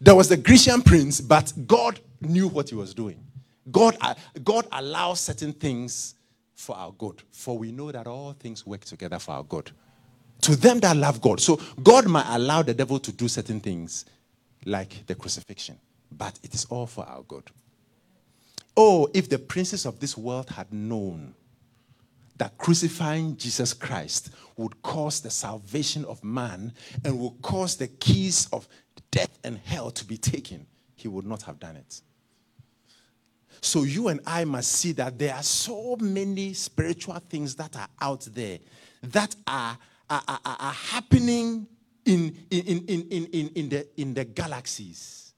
there was the Grecian prince, but God knew what he was doing. God, uh, God allows certain things for our good. For we know that all things work together for our good. To them that love God. So God might allow the devil to do certain things like the crucifixion, but it is all for our good. Oh, if the princes of this world had known that crucifying Jesus Christ would cause the salvation of man and would cause the keys of death and hell to be taken, he would not have done it. So you and I must see that there are so many spiritual things that are out there that are, are, are, are happening in, in, in, in, in, in, the, in the galaxies.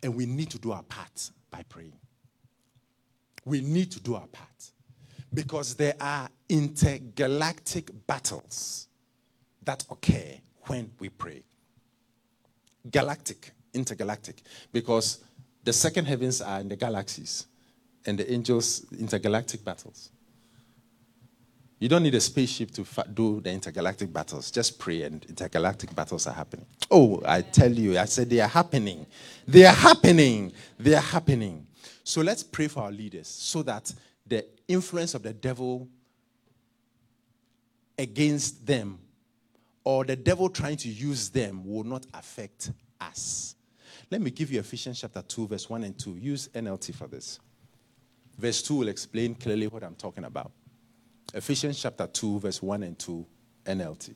And we need to do our part by praying. We need to do our part because there are intergalactic battles that occur when we pray. Galactic, intergalactic, because the second heavens are in the galaxies and the angels, intergalactic battles. You don't need a spaceship to fa- do the intergalactic battles. Just pray, and intergalactic battles are happening. Oh, I tell you, I said they are happening. They are happening. They are happening. So let's pray for our leaders so that the influence of the devil against them or the devil trying to use them will not affect us. Let me give you Ephesians chapter 2, verse 1 and 2. Use NLT for this. Verse 2 will explain clearly what I'm talking about. Ephesians chapter 2, verse 1 and 2, NLT.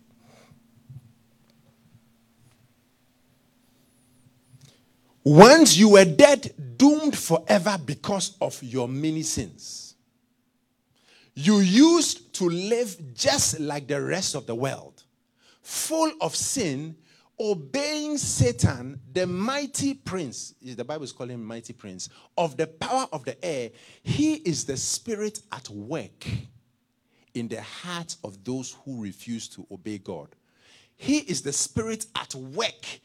Once you were dead, doomed forever because of your many sins. You used to live just like the rest of the world, full of sin, obeying Satan, the mighty prince. The Bible is calling him mighty prince of the power of the air. He is the spirit at work in the hearts of those who refuse to obey God. He is the spirit at work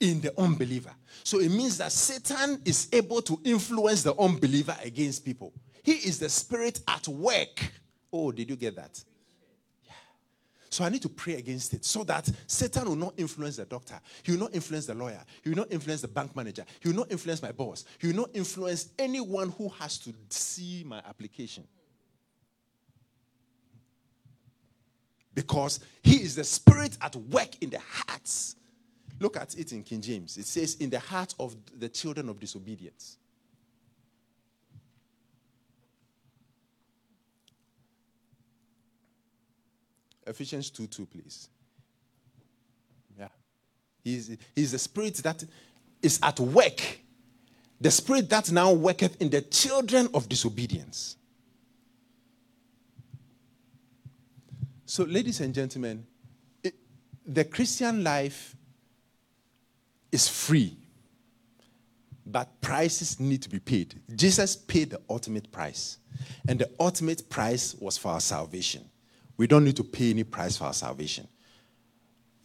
in the unbeliever. So it means that Satan is able to influence the unbeliever against people. He is the spirit at work. Oh, did you get that? So I need to pray against it so that Satan will not influence the doctor. He will not influence the lawyer. He will not influence the bank manager. He will not influence my boss. He will not influence anyone who has to see my application. Because he is the spirit at work in the hearts Look at it in King James. It says, in the heart of the children of disobedience. Ephesians 2 2, please. Yeah. He's, he's the spirit that is at work. The spirit that now worketh in the children of disobedience. So, ladies and gentlemen, it, the Christian life is free, but prices need to be paid. Jesus paid the ultimate price, and the ultimate price was for our salvation. We don't need to pay any price for our salvation.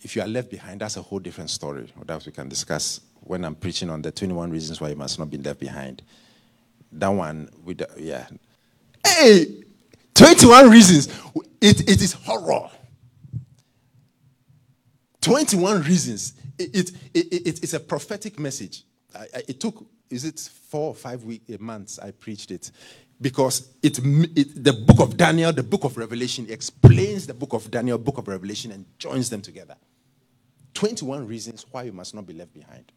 If you are left behind, that's a whole different story that we can discuss when I'm preaching on the 21 reasons why you must not be left behind. That one, with the, yeah. Hey, 21 reasons. It, it is horror. 21 reasons it, it, it, it's a prophetic message. I, I, it took, is it four or five weeks, eh, months I preached it. Because it, it, the book of Daniel, the book of Revelation explains the book of Daniel, book of Revelation, and joins them together. 21 reasons why you must not be left behind.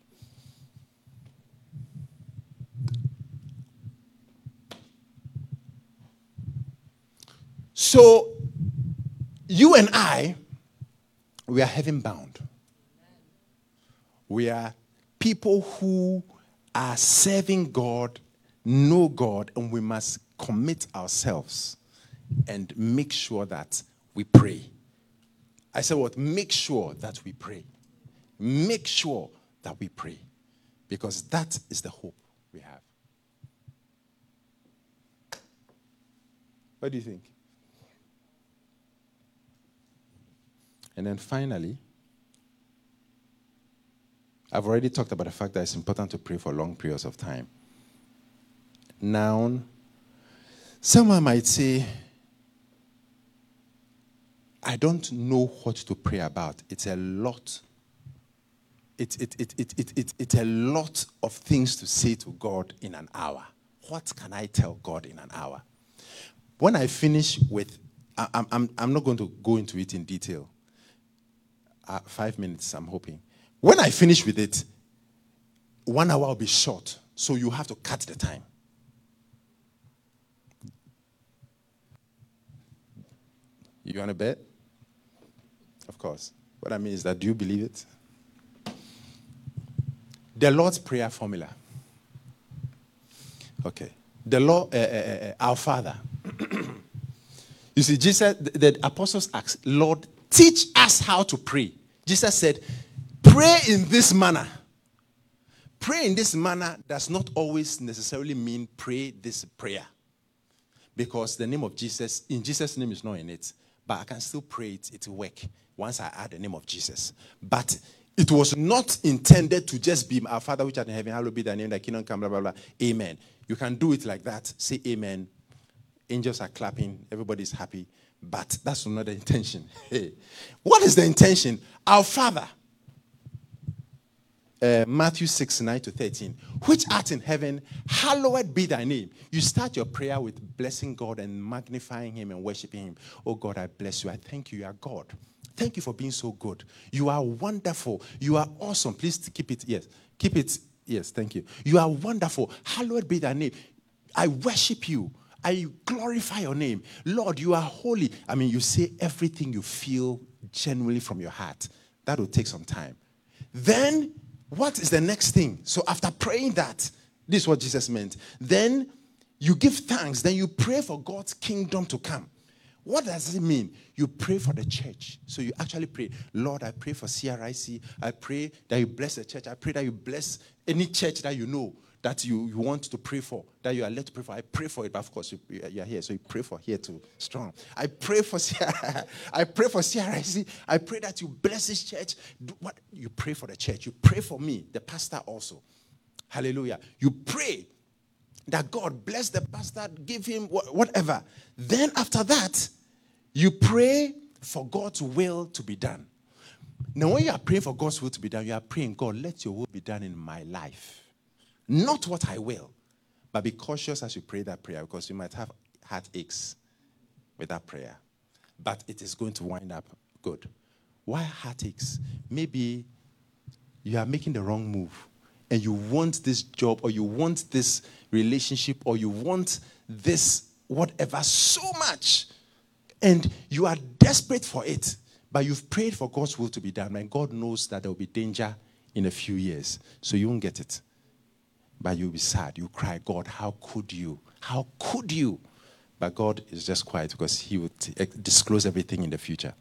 So, you and I, we are heaven bound. We are people who are serving God, know God, and we must commit ourselves and make sure that we pray. I said, What? Make sure that we pray. Make sure that we pray. Because that is the hope we have. What do you think? And then finally, I've already talked about the fact that it's important to pray for long periods of time. Now, someone might say, I don't know what to pray about. It's a lot. It, it, it, it, it, it, it's a lot of things to say to God in an hour. What can I tell God in an hour? when I finish with, I, I'm, I'm not going to go into it in detail. Uh, five minutes, I'm hoping. When I finish with it, one hour will be short, so you have to cut the time. You want to bet? Of course. What I mean is that do you believe it? The Lord's Prayer formula. Okay. The Lord, uh, uh, our Father. you see, Jesus, the, the apostles asked, Lord, teach us how to pray. Jesus said, pray in this manner. Pray in this manner does not always necessarily mean pray this prayer. Because the name of Jesus, in Jesus' name is not in it. But I can still pray it, it will work once I add the name of Jesus. But it was not intended to just be our Father which art in heaven, hallowed be thy name, thy kingdom come, blah, blah, blah. Amen. You can do it like that. Say amen. Angels are clapping, everybody's happy. But that's not the intention. Hey. What is the intention? Our Father. Uh, Matthew 6, 9 to 13. Which art in heaven, hallowed be thy name. You start your prayer with blessing God and magnifying Him and worshiping Him. Oh God, I bless you. I thank you. You are God. Thank you for being so good. You are wonderful. You are awesome. Please keep it. Yes. Keep it. Yes. Thank you. You are wonderful. Hallowed be thy name. I worship you. I glorify your name. Lord, you are holy. I mean, you say everything you feel genuinely from your heart. That will take some time. Then, what is the next thing? So, after praying that, this is what Jesus meant. Then you give thanks. Then you pray for God's kingdom to come. What does it mean? You pray for the church. So you actually pray, Lord, I pray for CRIC. I pray that you bless the church. I pray that you bless any church that you know that you, you want to pray for, that you are led to pray for. I pray for it, but of course you, you are here, so you pray for here too. Strong. I pray for I pray for CRIC. I pray that you bless this church. What you pray for the church. You pray for me, the pastor also. Hallelujah. You pray that God bless the pastor, give him whatever. Then after that, you pray for God's will to be done. Now, when you are praying for God's will to be done, you are praying, God, let your will be done in my life. Not what I will. But be cautious as you pray that prayer because you might have heartaches with that prayer. But it is going to wind up good. Why heartaches? Maybe you are making the wrong move and you want this job or you want this relationship or you want this whatever so much and you are desperate for it, but you've prayed for God's will to be done, and God knows that there will be danger in a few years, so you won't get it. But you'll be sad. You cry, God, how could you? How could you? But God is just quiet because He would eh, disclose everything in the future.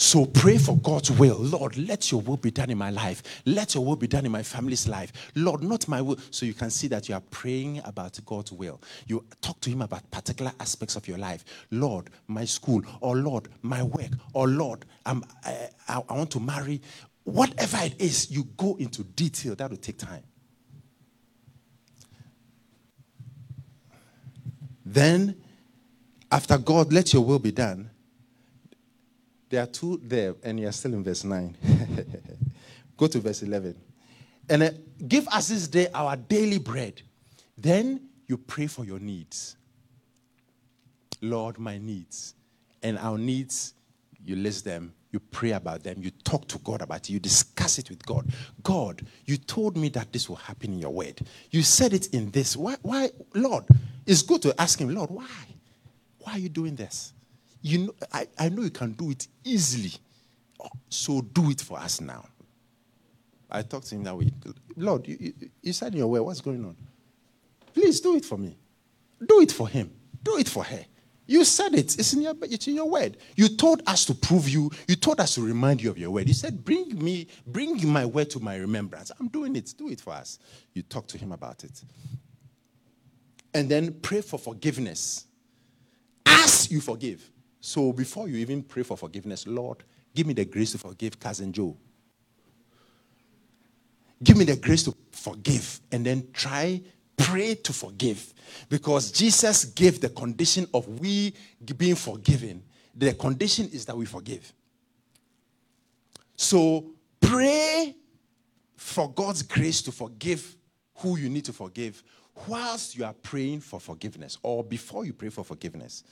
So pray for God's will. Lord, let your will be done in my life. Let your will be done in my family's life. Lord, not my will. So you can see that you are praying about God's will. You talk to Him about particular aspects of your life. Lord, my school, or Lord, my work, or Lord, I, eh, I, I want to marry. Whatever it is, you go into detail. That will take time. Then, after God, let your will be done there are two there, and you're still in verse 9. Go to verse 11. And uh, give us this day our daily bread. Then you pray for your needs. Lord, my needs. And our needs, you list them, you pray about them, you talk to God about it, you discuss it with God. God, you told me that this will happen in your word. You said it in this. Why, why Lord? It's good to ask Him, Lord, why? Why are you doing this? You know, I, I know you can do it easily. Oh, so do it for us now. I talked to him that way. Lord, you, you, said in your way, what's going on? Please do it for me. Do it for him. Do it for her. You said it. It's in your it's in your word. You told us to prove you. You told us to remind you of your word. You said, "Bring me, bring my word to my remembrance." I'm doing it. Do it for us. You talk to him about it, and then pray for forgiveness. As you forgive, so before you even pray for forgiveness, Lord, give me the grace to forgive cousin Joe. Give me the grace to forgive and then try pray to forgive because Jesus gave the condition of we being forgiven. The condition is that we forgive. So pray for God's grace to forgive who you need to forgive, whilst you are praying for forgiveness or before you pray for forgiveness.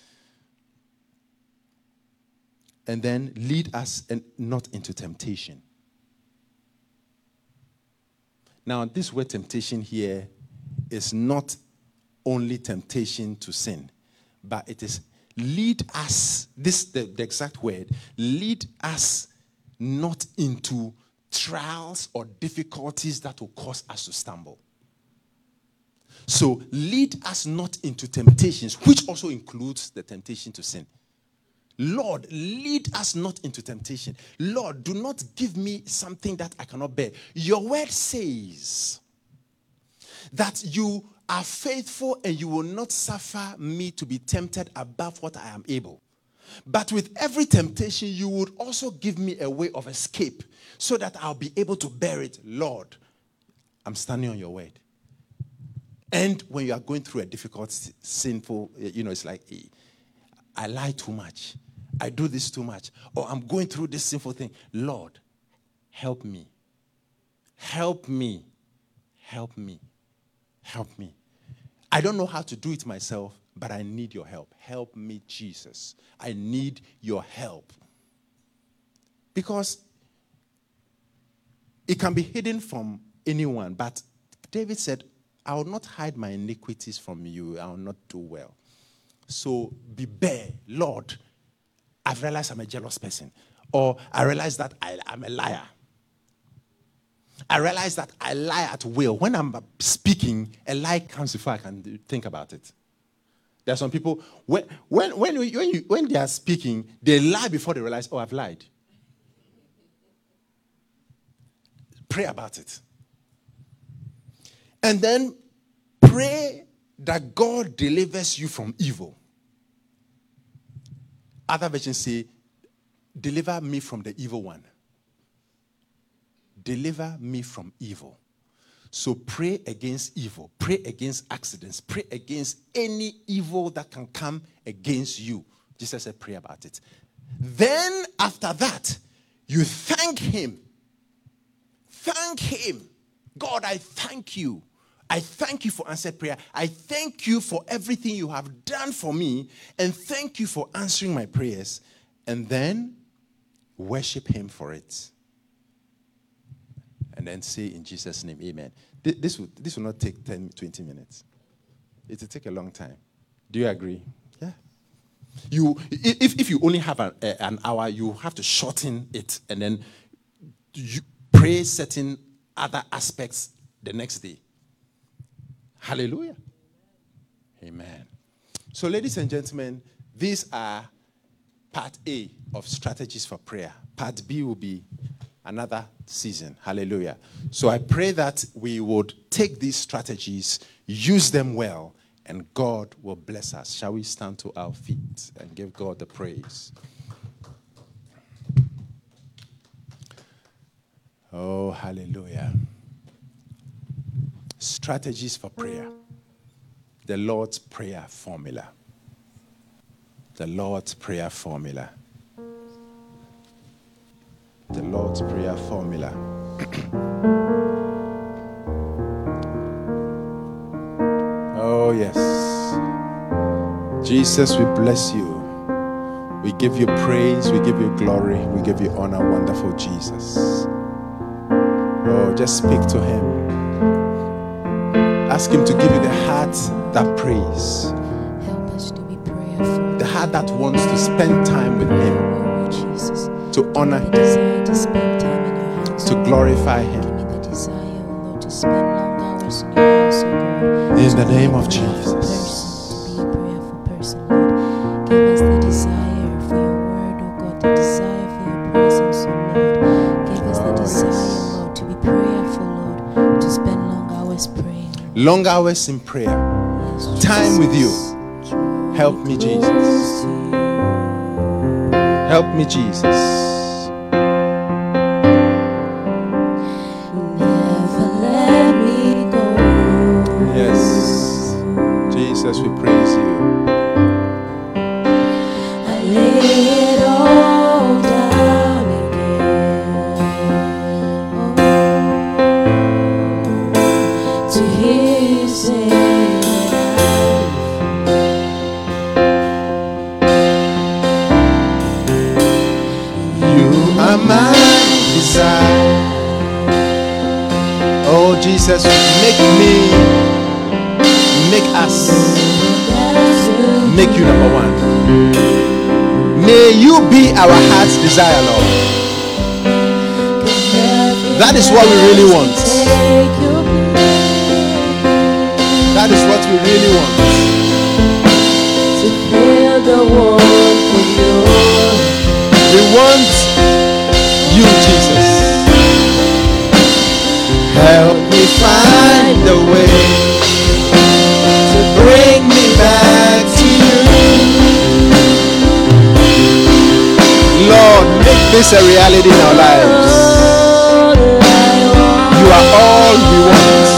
And then lead us and not into temptation. Now, this word temptation here is not only temptation to sin, but it is lead us, this the, the exact word, lead us not into trials or difficulties that will cause us to stumble. So lead us not into temptations, which also includes the temptation to sin. Lord, lead us not into temptation. Lord, do not give me something that I cannot bear. Your word says that you are faithful and you will not suffer me to be tempted above what I am able. But with every temptation, you would also give me a way of escape so that I'll be able to bear it. Lord, I'm standing on your word. And when you are going through a difficult, sinful, eh, you know, it's like, eh, I lie too much. I do this too much. Or I'm going through this sinful thing. Lord, help me. Help me. Help me. Help me. I don't know how to do it myself, but I need your help. Help me, Jesus. I need your help. Because it can be hidden from anyone, but David said, I will not hide my iniquities from you. I will not do well. So be bare, Lord. I've realized I'm a jealous person. Or I realize that I, am a liar. I realize that I lie at will. When I'm speaking, a lie comes before I can think about it. There are some people, when, when, when, when, you, when they are speaking, they lie before they realize, oh, I've lied. Pray about it. And then pray that God delivers you from evil. Other versions say, deliver me from the evil one. Deliver me from evil. So pray against evil, pray against accidents, pray against any evil that can come against you. Jesus said, pray about it. Then, after that, you thank Him. Thank Him. God, I thank you. I thank you for answered prayer. I thank you for everything you have done for me, and thank you for answering my prayers. And then worship Him for it and then say in Jesus' name, Amen. This will, this will not take 10, 20 minutes. It will take a long time. Do you agree? Yeah. You, if, if you only have a, a, an hour, you have to shorten it and then you pray certain other aspects the next day. Hallelujah. Amen. So, ladies and gentlemen, these are part A of strategies for prayer. Part B will be another season. Hallelujah. So I pray that we would take these strategies, use them well, and God will bless us. Shall we stand to our feet and give God the praise? Oh, hallelujah. Strategies for prayer. The Lord's Prayer formula. The Lord's Prayer formula the Lord's Prayer formula. oh, yes. Jesus, we bless you. We give you praise, we give you glory, we give you honor, wonderful Jesus. Oh, just speak to him. Ask him to give you the heart that prays. Help us to be prayerful. The heart that wants to spend time with him. To honor him. To, spend time in your house. to glorify him. Give the desire, Lord, to spend long hours in your house, God. In the name of To be a prayerful Jesus. person, To be a prayerful person, Lord. Give us the desire for your word, God, the desire for your presence, Lord. Give us the desire, yes. Lord, to be prayerful, Lord, to spend long hours praying. Lord. Long hours in prayer. Time with you. Help me, Jesus. Help me, Jesus. Make this a reality in our lives. You are all we want.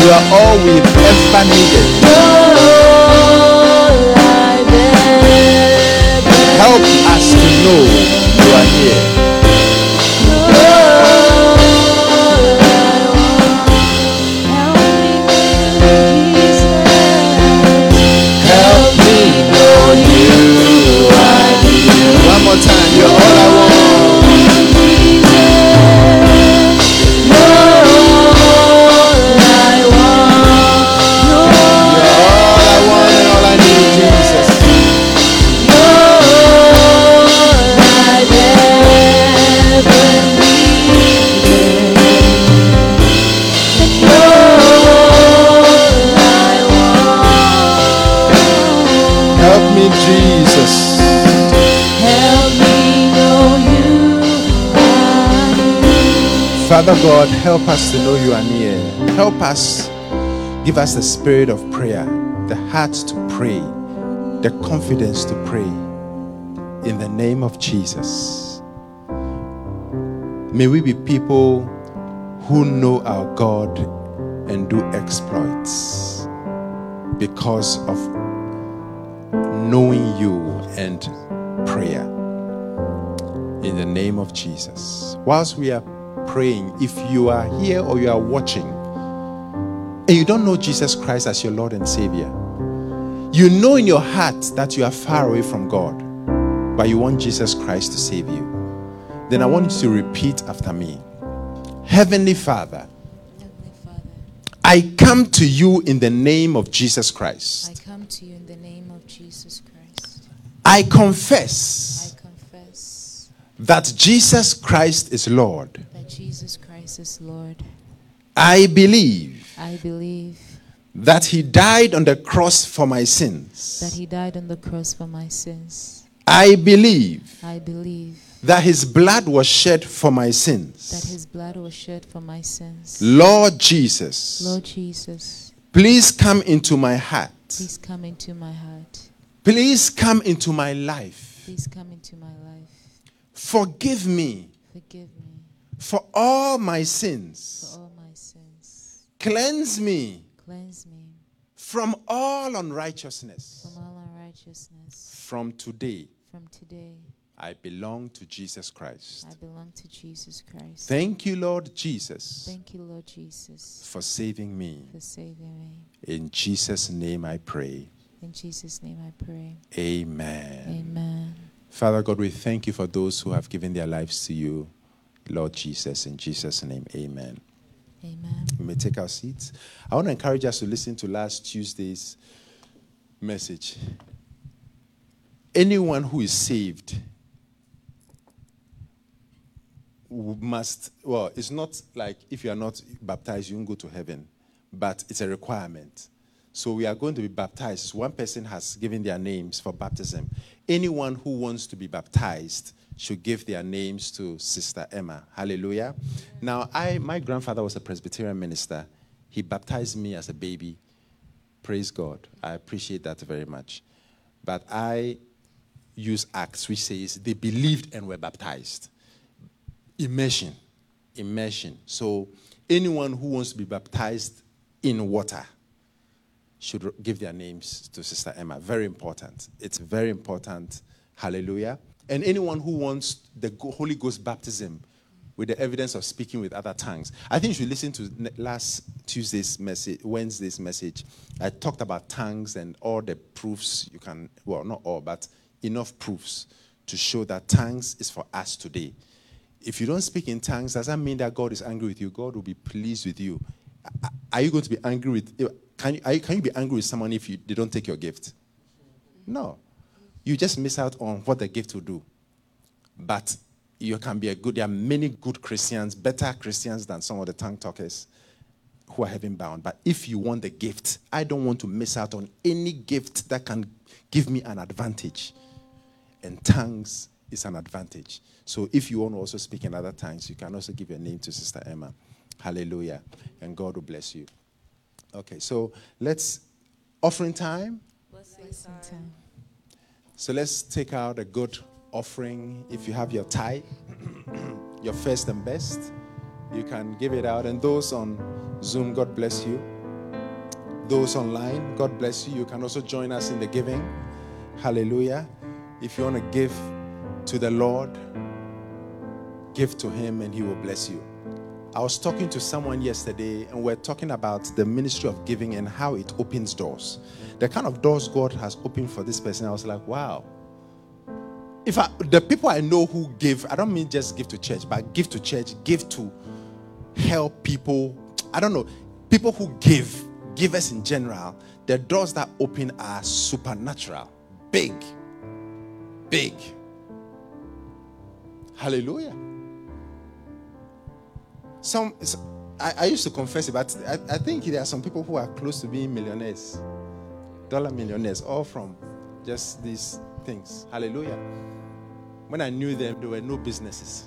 You are all we've ever needed. Help us to know you are here. Father God, help us to know you are near. Help us, give us the spirit of prayer, the heart to pray, the confidence to pray. In the name of Jesus. May we be people who know our God and do exploits because of knowing you and prayer. In the name of Jesus. Whilst we are praying, if you are here or you are watching and you don't know Jesus Christ as your Lord and Savior, you know in your heart that you are far away from God, but you want Jesus Christ to save you, then I want you to repeat after me Heavenly Father, I come to you in the name of Jesus Christ. I come to you in the name of Jesus Christ. I confess I confess that Jesus Christ is Lord. That Jesus Christ is Lord. I believe I believe that He died on the cross for my sins. that. He died on the cross for my sins. I believe I believe that His blood was shed for my sins. that. His blood was shed for my sins. Lord Jesus, Lord Jesus, please come into my heart. please come into my heart. Please come into my life. Please come into my life. Forgive me Forgive me for all my for sins. all my sins. Cleanse me Cleanse me from all unrighteousness. from all unrighteousness. From today, From today, I belong to Jesus Christ. I belong to Jesus Christ. Thank you, Lord Jesus, Thank you, Lord Jesus, for saving me. for saving me. In Jesus' name I pray. In Jesus' name I pray. Amen. Amen. Father God, we thank you for those who have given their lives to you, Lord Jesus. In Jesus' name, amen. Amen. We may take our seats. I want to encourage us to listen to last Tuesday's message. Anyone who is saved must, well, it's not like if you are not baptized, you won't go to heaven, but it's a requirement. So we are going to be baptized. One person has given their names for baptism. Anyone who wants to be baptized should give their names to Sister Emma. Hallelujah. Now, I my grandfather was a Presbyterian minister. He baptized me as a baby. Praise God. I appreciate that very much. But I use Acts, which says they believed and were baptized. Immersion. Immersion. So anyone who wants to be baptized in water should give their names to Sister Emma. Very important. It's very important. Hallelujah. And anyone who wants the Holy Ghost baptism with the evidence of speaking with other tongues. I think you should listen to last Tuesday's message, Wednesday's message. I talked about tongues and all the proofs you can, well, not all, but enough proofs to show that tongues is for us today. if you don't speak in tongues, does that mean that God is angry with you? God will be pleased with you. Are you going to be angry with? Eh, can you, are you, can you be angry with someone if you, they don't take your gift? No. You just miss out on what the gift will do. But you can be a good. There are many good Christians, better Christians than some of the tongue talkers who are heaven bound. But if you want the gift, I don't want to miss out on any gift that can give me an advantage. And tongues is an advantage. So if you want to also speak in other tongues, you can also give your name to Sister Emma. Hallelujah. And God will bless you. Okay, so let's offering time. Blessing time. So let's take out a good offering. If you have your tithe, your first and best, you can give it out. And those on Zoom, God bless you. Those online, God bless you. You can also join us in the giving. Hallelujah. If you want to give to the Lord, give to Him and He will bless you. I was talking to someone yesterday, and we're talking about the ministry of giving and how it opens doors. The kind of doors God has opened for this person, I was like, wow. If I, the people I know who give, I don't mean just give to church, but give to church, give to help people. I don't know, people who give, givers in general, the doors that open are supernatural, big, big. Hallelujah. Some, I used to confess it, but I, I think there are some people who are close to being millionaires, dollar millionaires, all from just these things. Hallelujah. When I knew them, there were no businesses.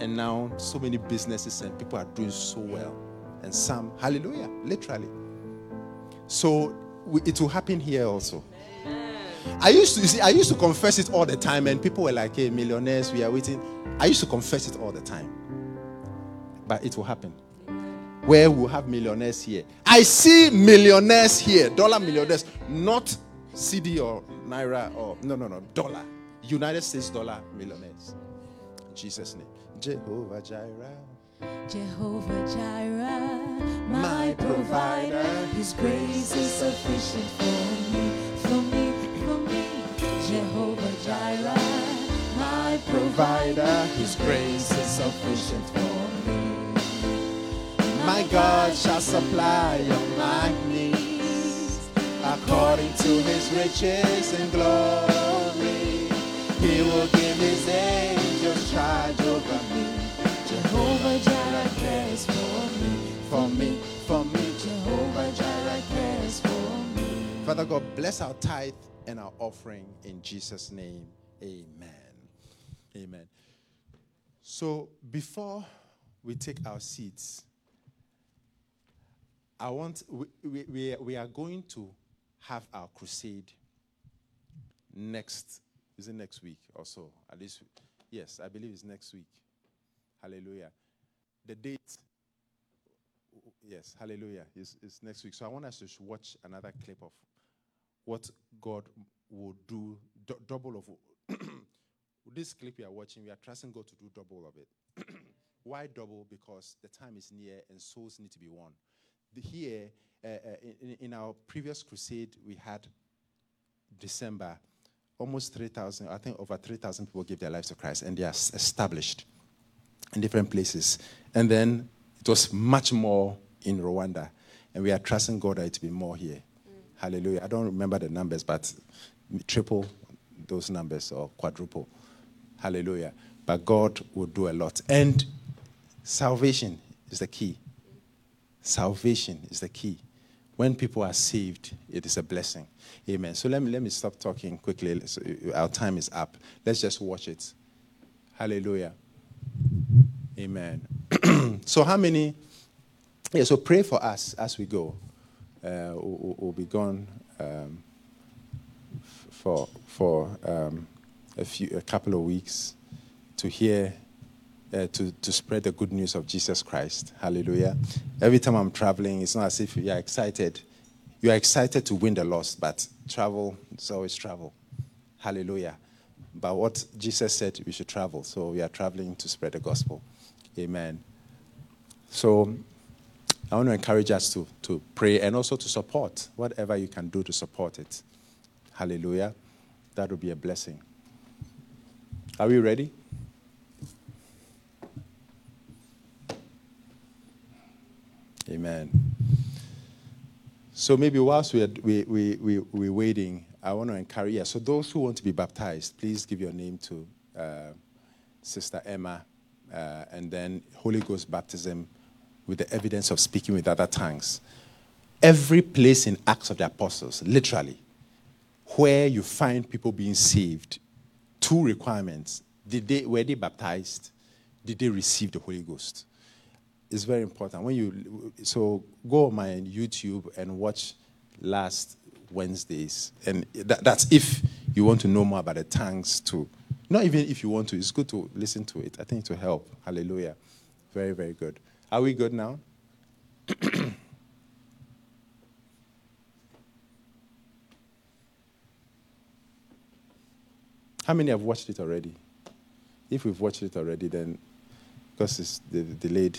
And now, so many businesses and people are doing so well. And some, hallelujah, literally. So we- it will happen here also. I used to see, I used to confess it all the time, and people were like, "Hey, millionaires, we are waiting." I used to confess it all the time, but it will happen. Where we'll have millionaires here. I see millionaires here, dollar millionaires, not cedi or naira or no, no, no, dollar, United States dollar millionaires. In Jesus' name, Jehovah Jireh. Jehovah Jireh, My my provider. provider. His grace is sufficient for me, for me, for me. Jehovah Jireh, my provider. His grace is sufficient for me. My God shall supply my needs according to his riches and glory. He will give his angels charge over me, Jehovah Jireh cares for me, for me, for me. Jehovah Jireh cares for me. Father God, bless our tithe and our offering in Jesus' name. Amen. Amen. So before we take our seats, I want we, we, we, are- going to have our crusade next is it next week or so? At least yes, I believe it's next week. Hallelujah. The date yes, hallelujah. Is is next week. So I want us to watch another clip of what God will do, du- double of this clip we are watching. We are trusting God to do double of it. Why double? Because the time is near and souls need to be won. Here, uh, uh, in, in our previous crusade, we had December, almost 3,000, I think over 3,000 people gave their lives to Christ, and they are established in different places. And then it was much more in Rwanda, and we are trusting God that it will be more here. Hallelujah. I don't remember the numbers, but triple those numbers or quadruple. Hallelujah. But God will do a lot. And salvation is the key. Salvation is the key. When people are saved, it is a blessing. Amen. So let me let me stop talking quickly. Uh, Our time is up. Let's just watch it. Hallelujah. Amen. so how many? Yeah. So pray for us as we go. Uh, we'll, we'll be gone um, for for um, a few a couple of weeks to hear uh, to, to spread the good news of Jesus Christ. Hallelujah. Every time I'm traveling, it's not as if you are excited. You are excited to win the lost, but travel is always travel. Hallelujah. But what Jesus said, we should travel. So we are traveling to spread the gospel. Amen. So I want to encourage us to, to pray and also to support whatever you can do to support it. Hallelujah. That would be a blessing. Are we ready? Amen. So maybe whilst we are, we, we, we, we're waiting, I want to encourage, yeah, so those who want to be baptized, please give your name to uh, Sister Emma, uh, and then Holy Ghost baptism with the evidence of speaking with other tongues. Every place in Acts of the Apostles, literally, where you find people being saved, two requirements. Did they, were they baptized? Did they receive the Holy Ghost? It's very important. When you so go on my YouTube and watch last Wednesdays, and that, that's if you want to know more about the tanks too. Not even if you want to, it's good to listen to it. I think it will help. Hallelujah. Very, very good. Are we good now? How many have watched it already? If we've watched it already, then because it's de- delayed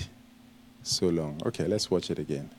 so long. Okay, let's watch it again.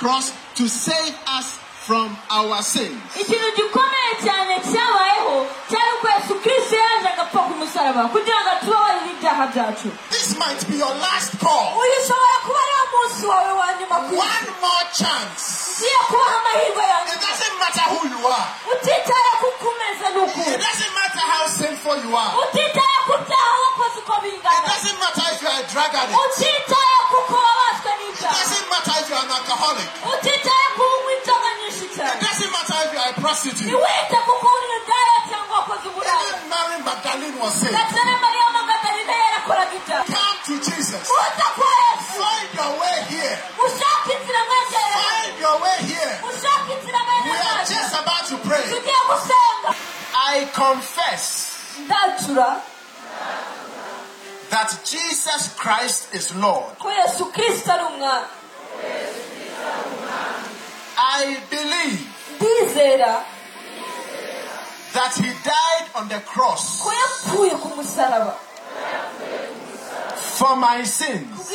Cross to save us from our sins. ikintu gikomeye cyane cyabayeho cyari uko yesu kirisito yaje agapfa ku musaraba kugira ngo atubabarire ibyaha byacu This might be your last call. uyu ushobora kuba ariwo munsi wawe wa nyuma ku isi One more chance. ugiye kubaho amahirwe ya It doesn't matter who you are. utitaye ku kumeze It doesn't matter how sinful you are. utitaye ku byaha wakoze uko It doesn't matter if you are a drug addict. utitaye kuko wabaswe It doesn't matter if you are an alcoholic. utitaye ku unywa inzoga nyinshi It doesn't matter if you are a prostitute. ntiwite kuko uri indaya cyangwa wakoze uburaya Even Mary Magdalene was saved. ndetse na mariya magadarina yarakoraga ibyaha Come to Jesus. uza kwa yesu Find your way here. ushaka inzira mwegereye Find your way here. We are just about to pray. I confess ndacura that Jesus Christ is Lord. I believe that He died on the cross for my sins.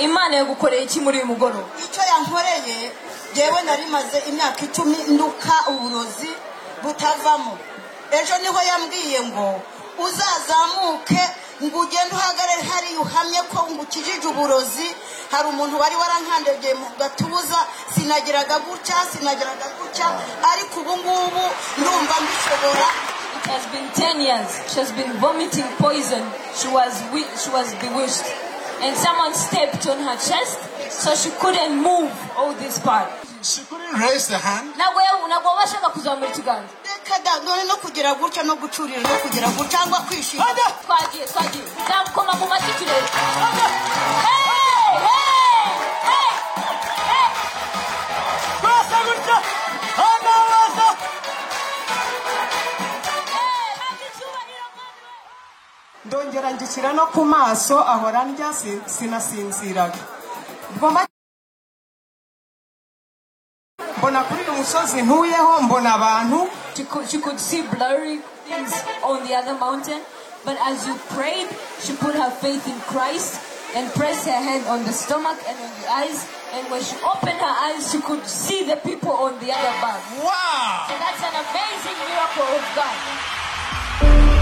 imana yagukoreye iki muri uyu mugoroba? Icyo yankoreye yewe nari maze imyaka icumi nduka uburozi butavamo. Ejo ni ho yambwiye ngo uzazamuke ngo ugende uhamye ko uburozi hari umuntu wari mu sinagiraga gutya sinagiraga gutya ariko ubu ngubu ndumva mbishobora It has been 10 years. She has been vomiting poison. She was she was bewitched. And someone stepped on her chest, so she couldn't move all this part. She couldn't raise the hand. ntabwo ntabwo wabashaga kuzamura ikiganza. Reka da none no kugira gutya no gucurira no kugira gutya cyangwa kwishima. Twagiye twagiye. Nzamukoma mu matwi ndongera ngishyira no ku maso ahora ndya si- sinasinziraga. Mbona kuri uyu musozi ntuyeho mbona abantu She could, she could see blurry things on the other mountain. But as you prayed, she put her faith in Christ and pressed her hand on the stomach and on the eyes. And when she opened her eyes, she could see the people on the other bank. Wow! So that's an amazing miracle of God.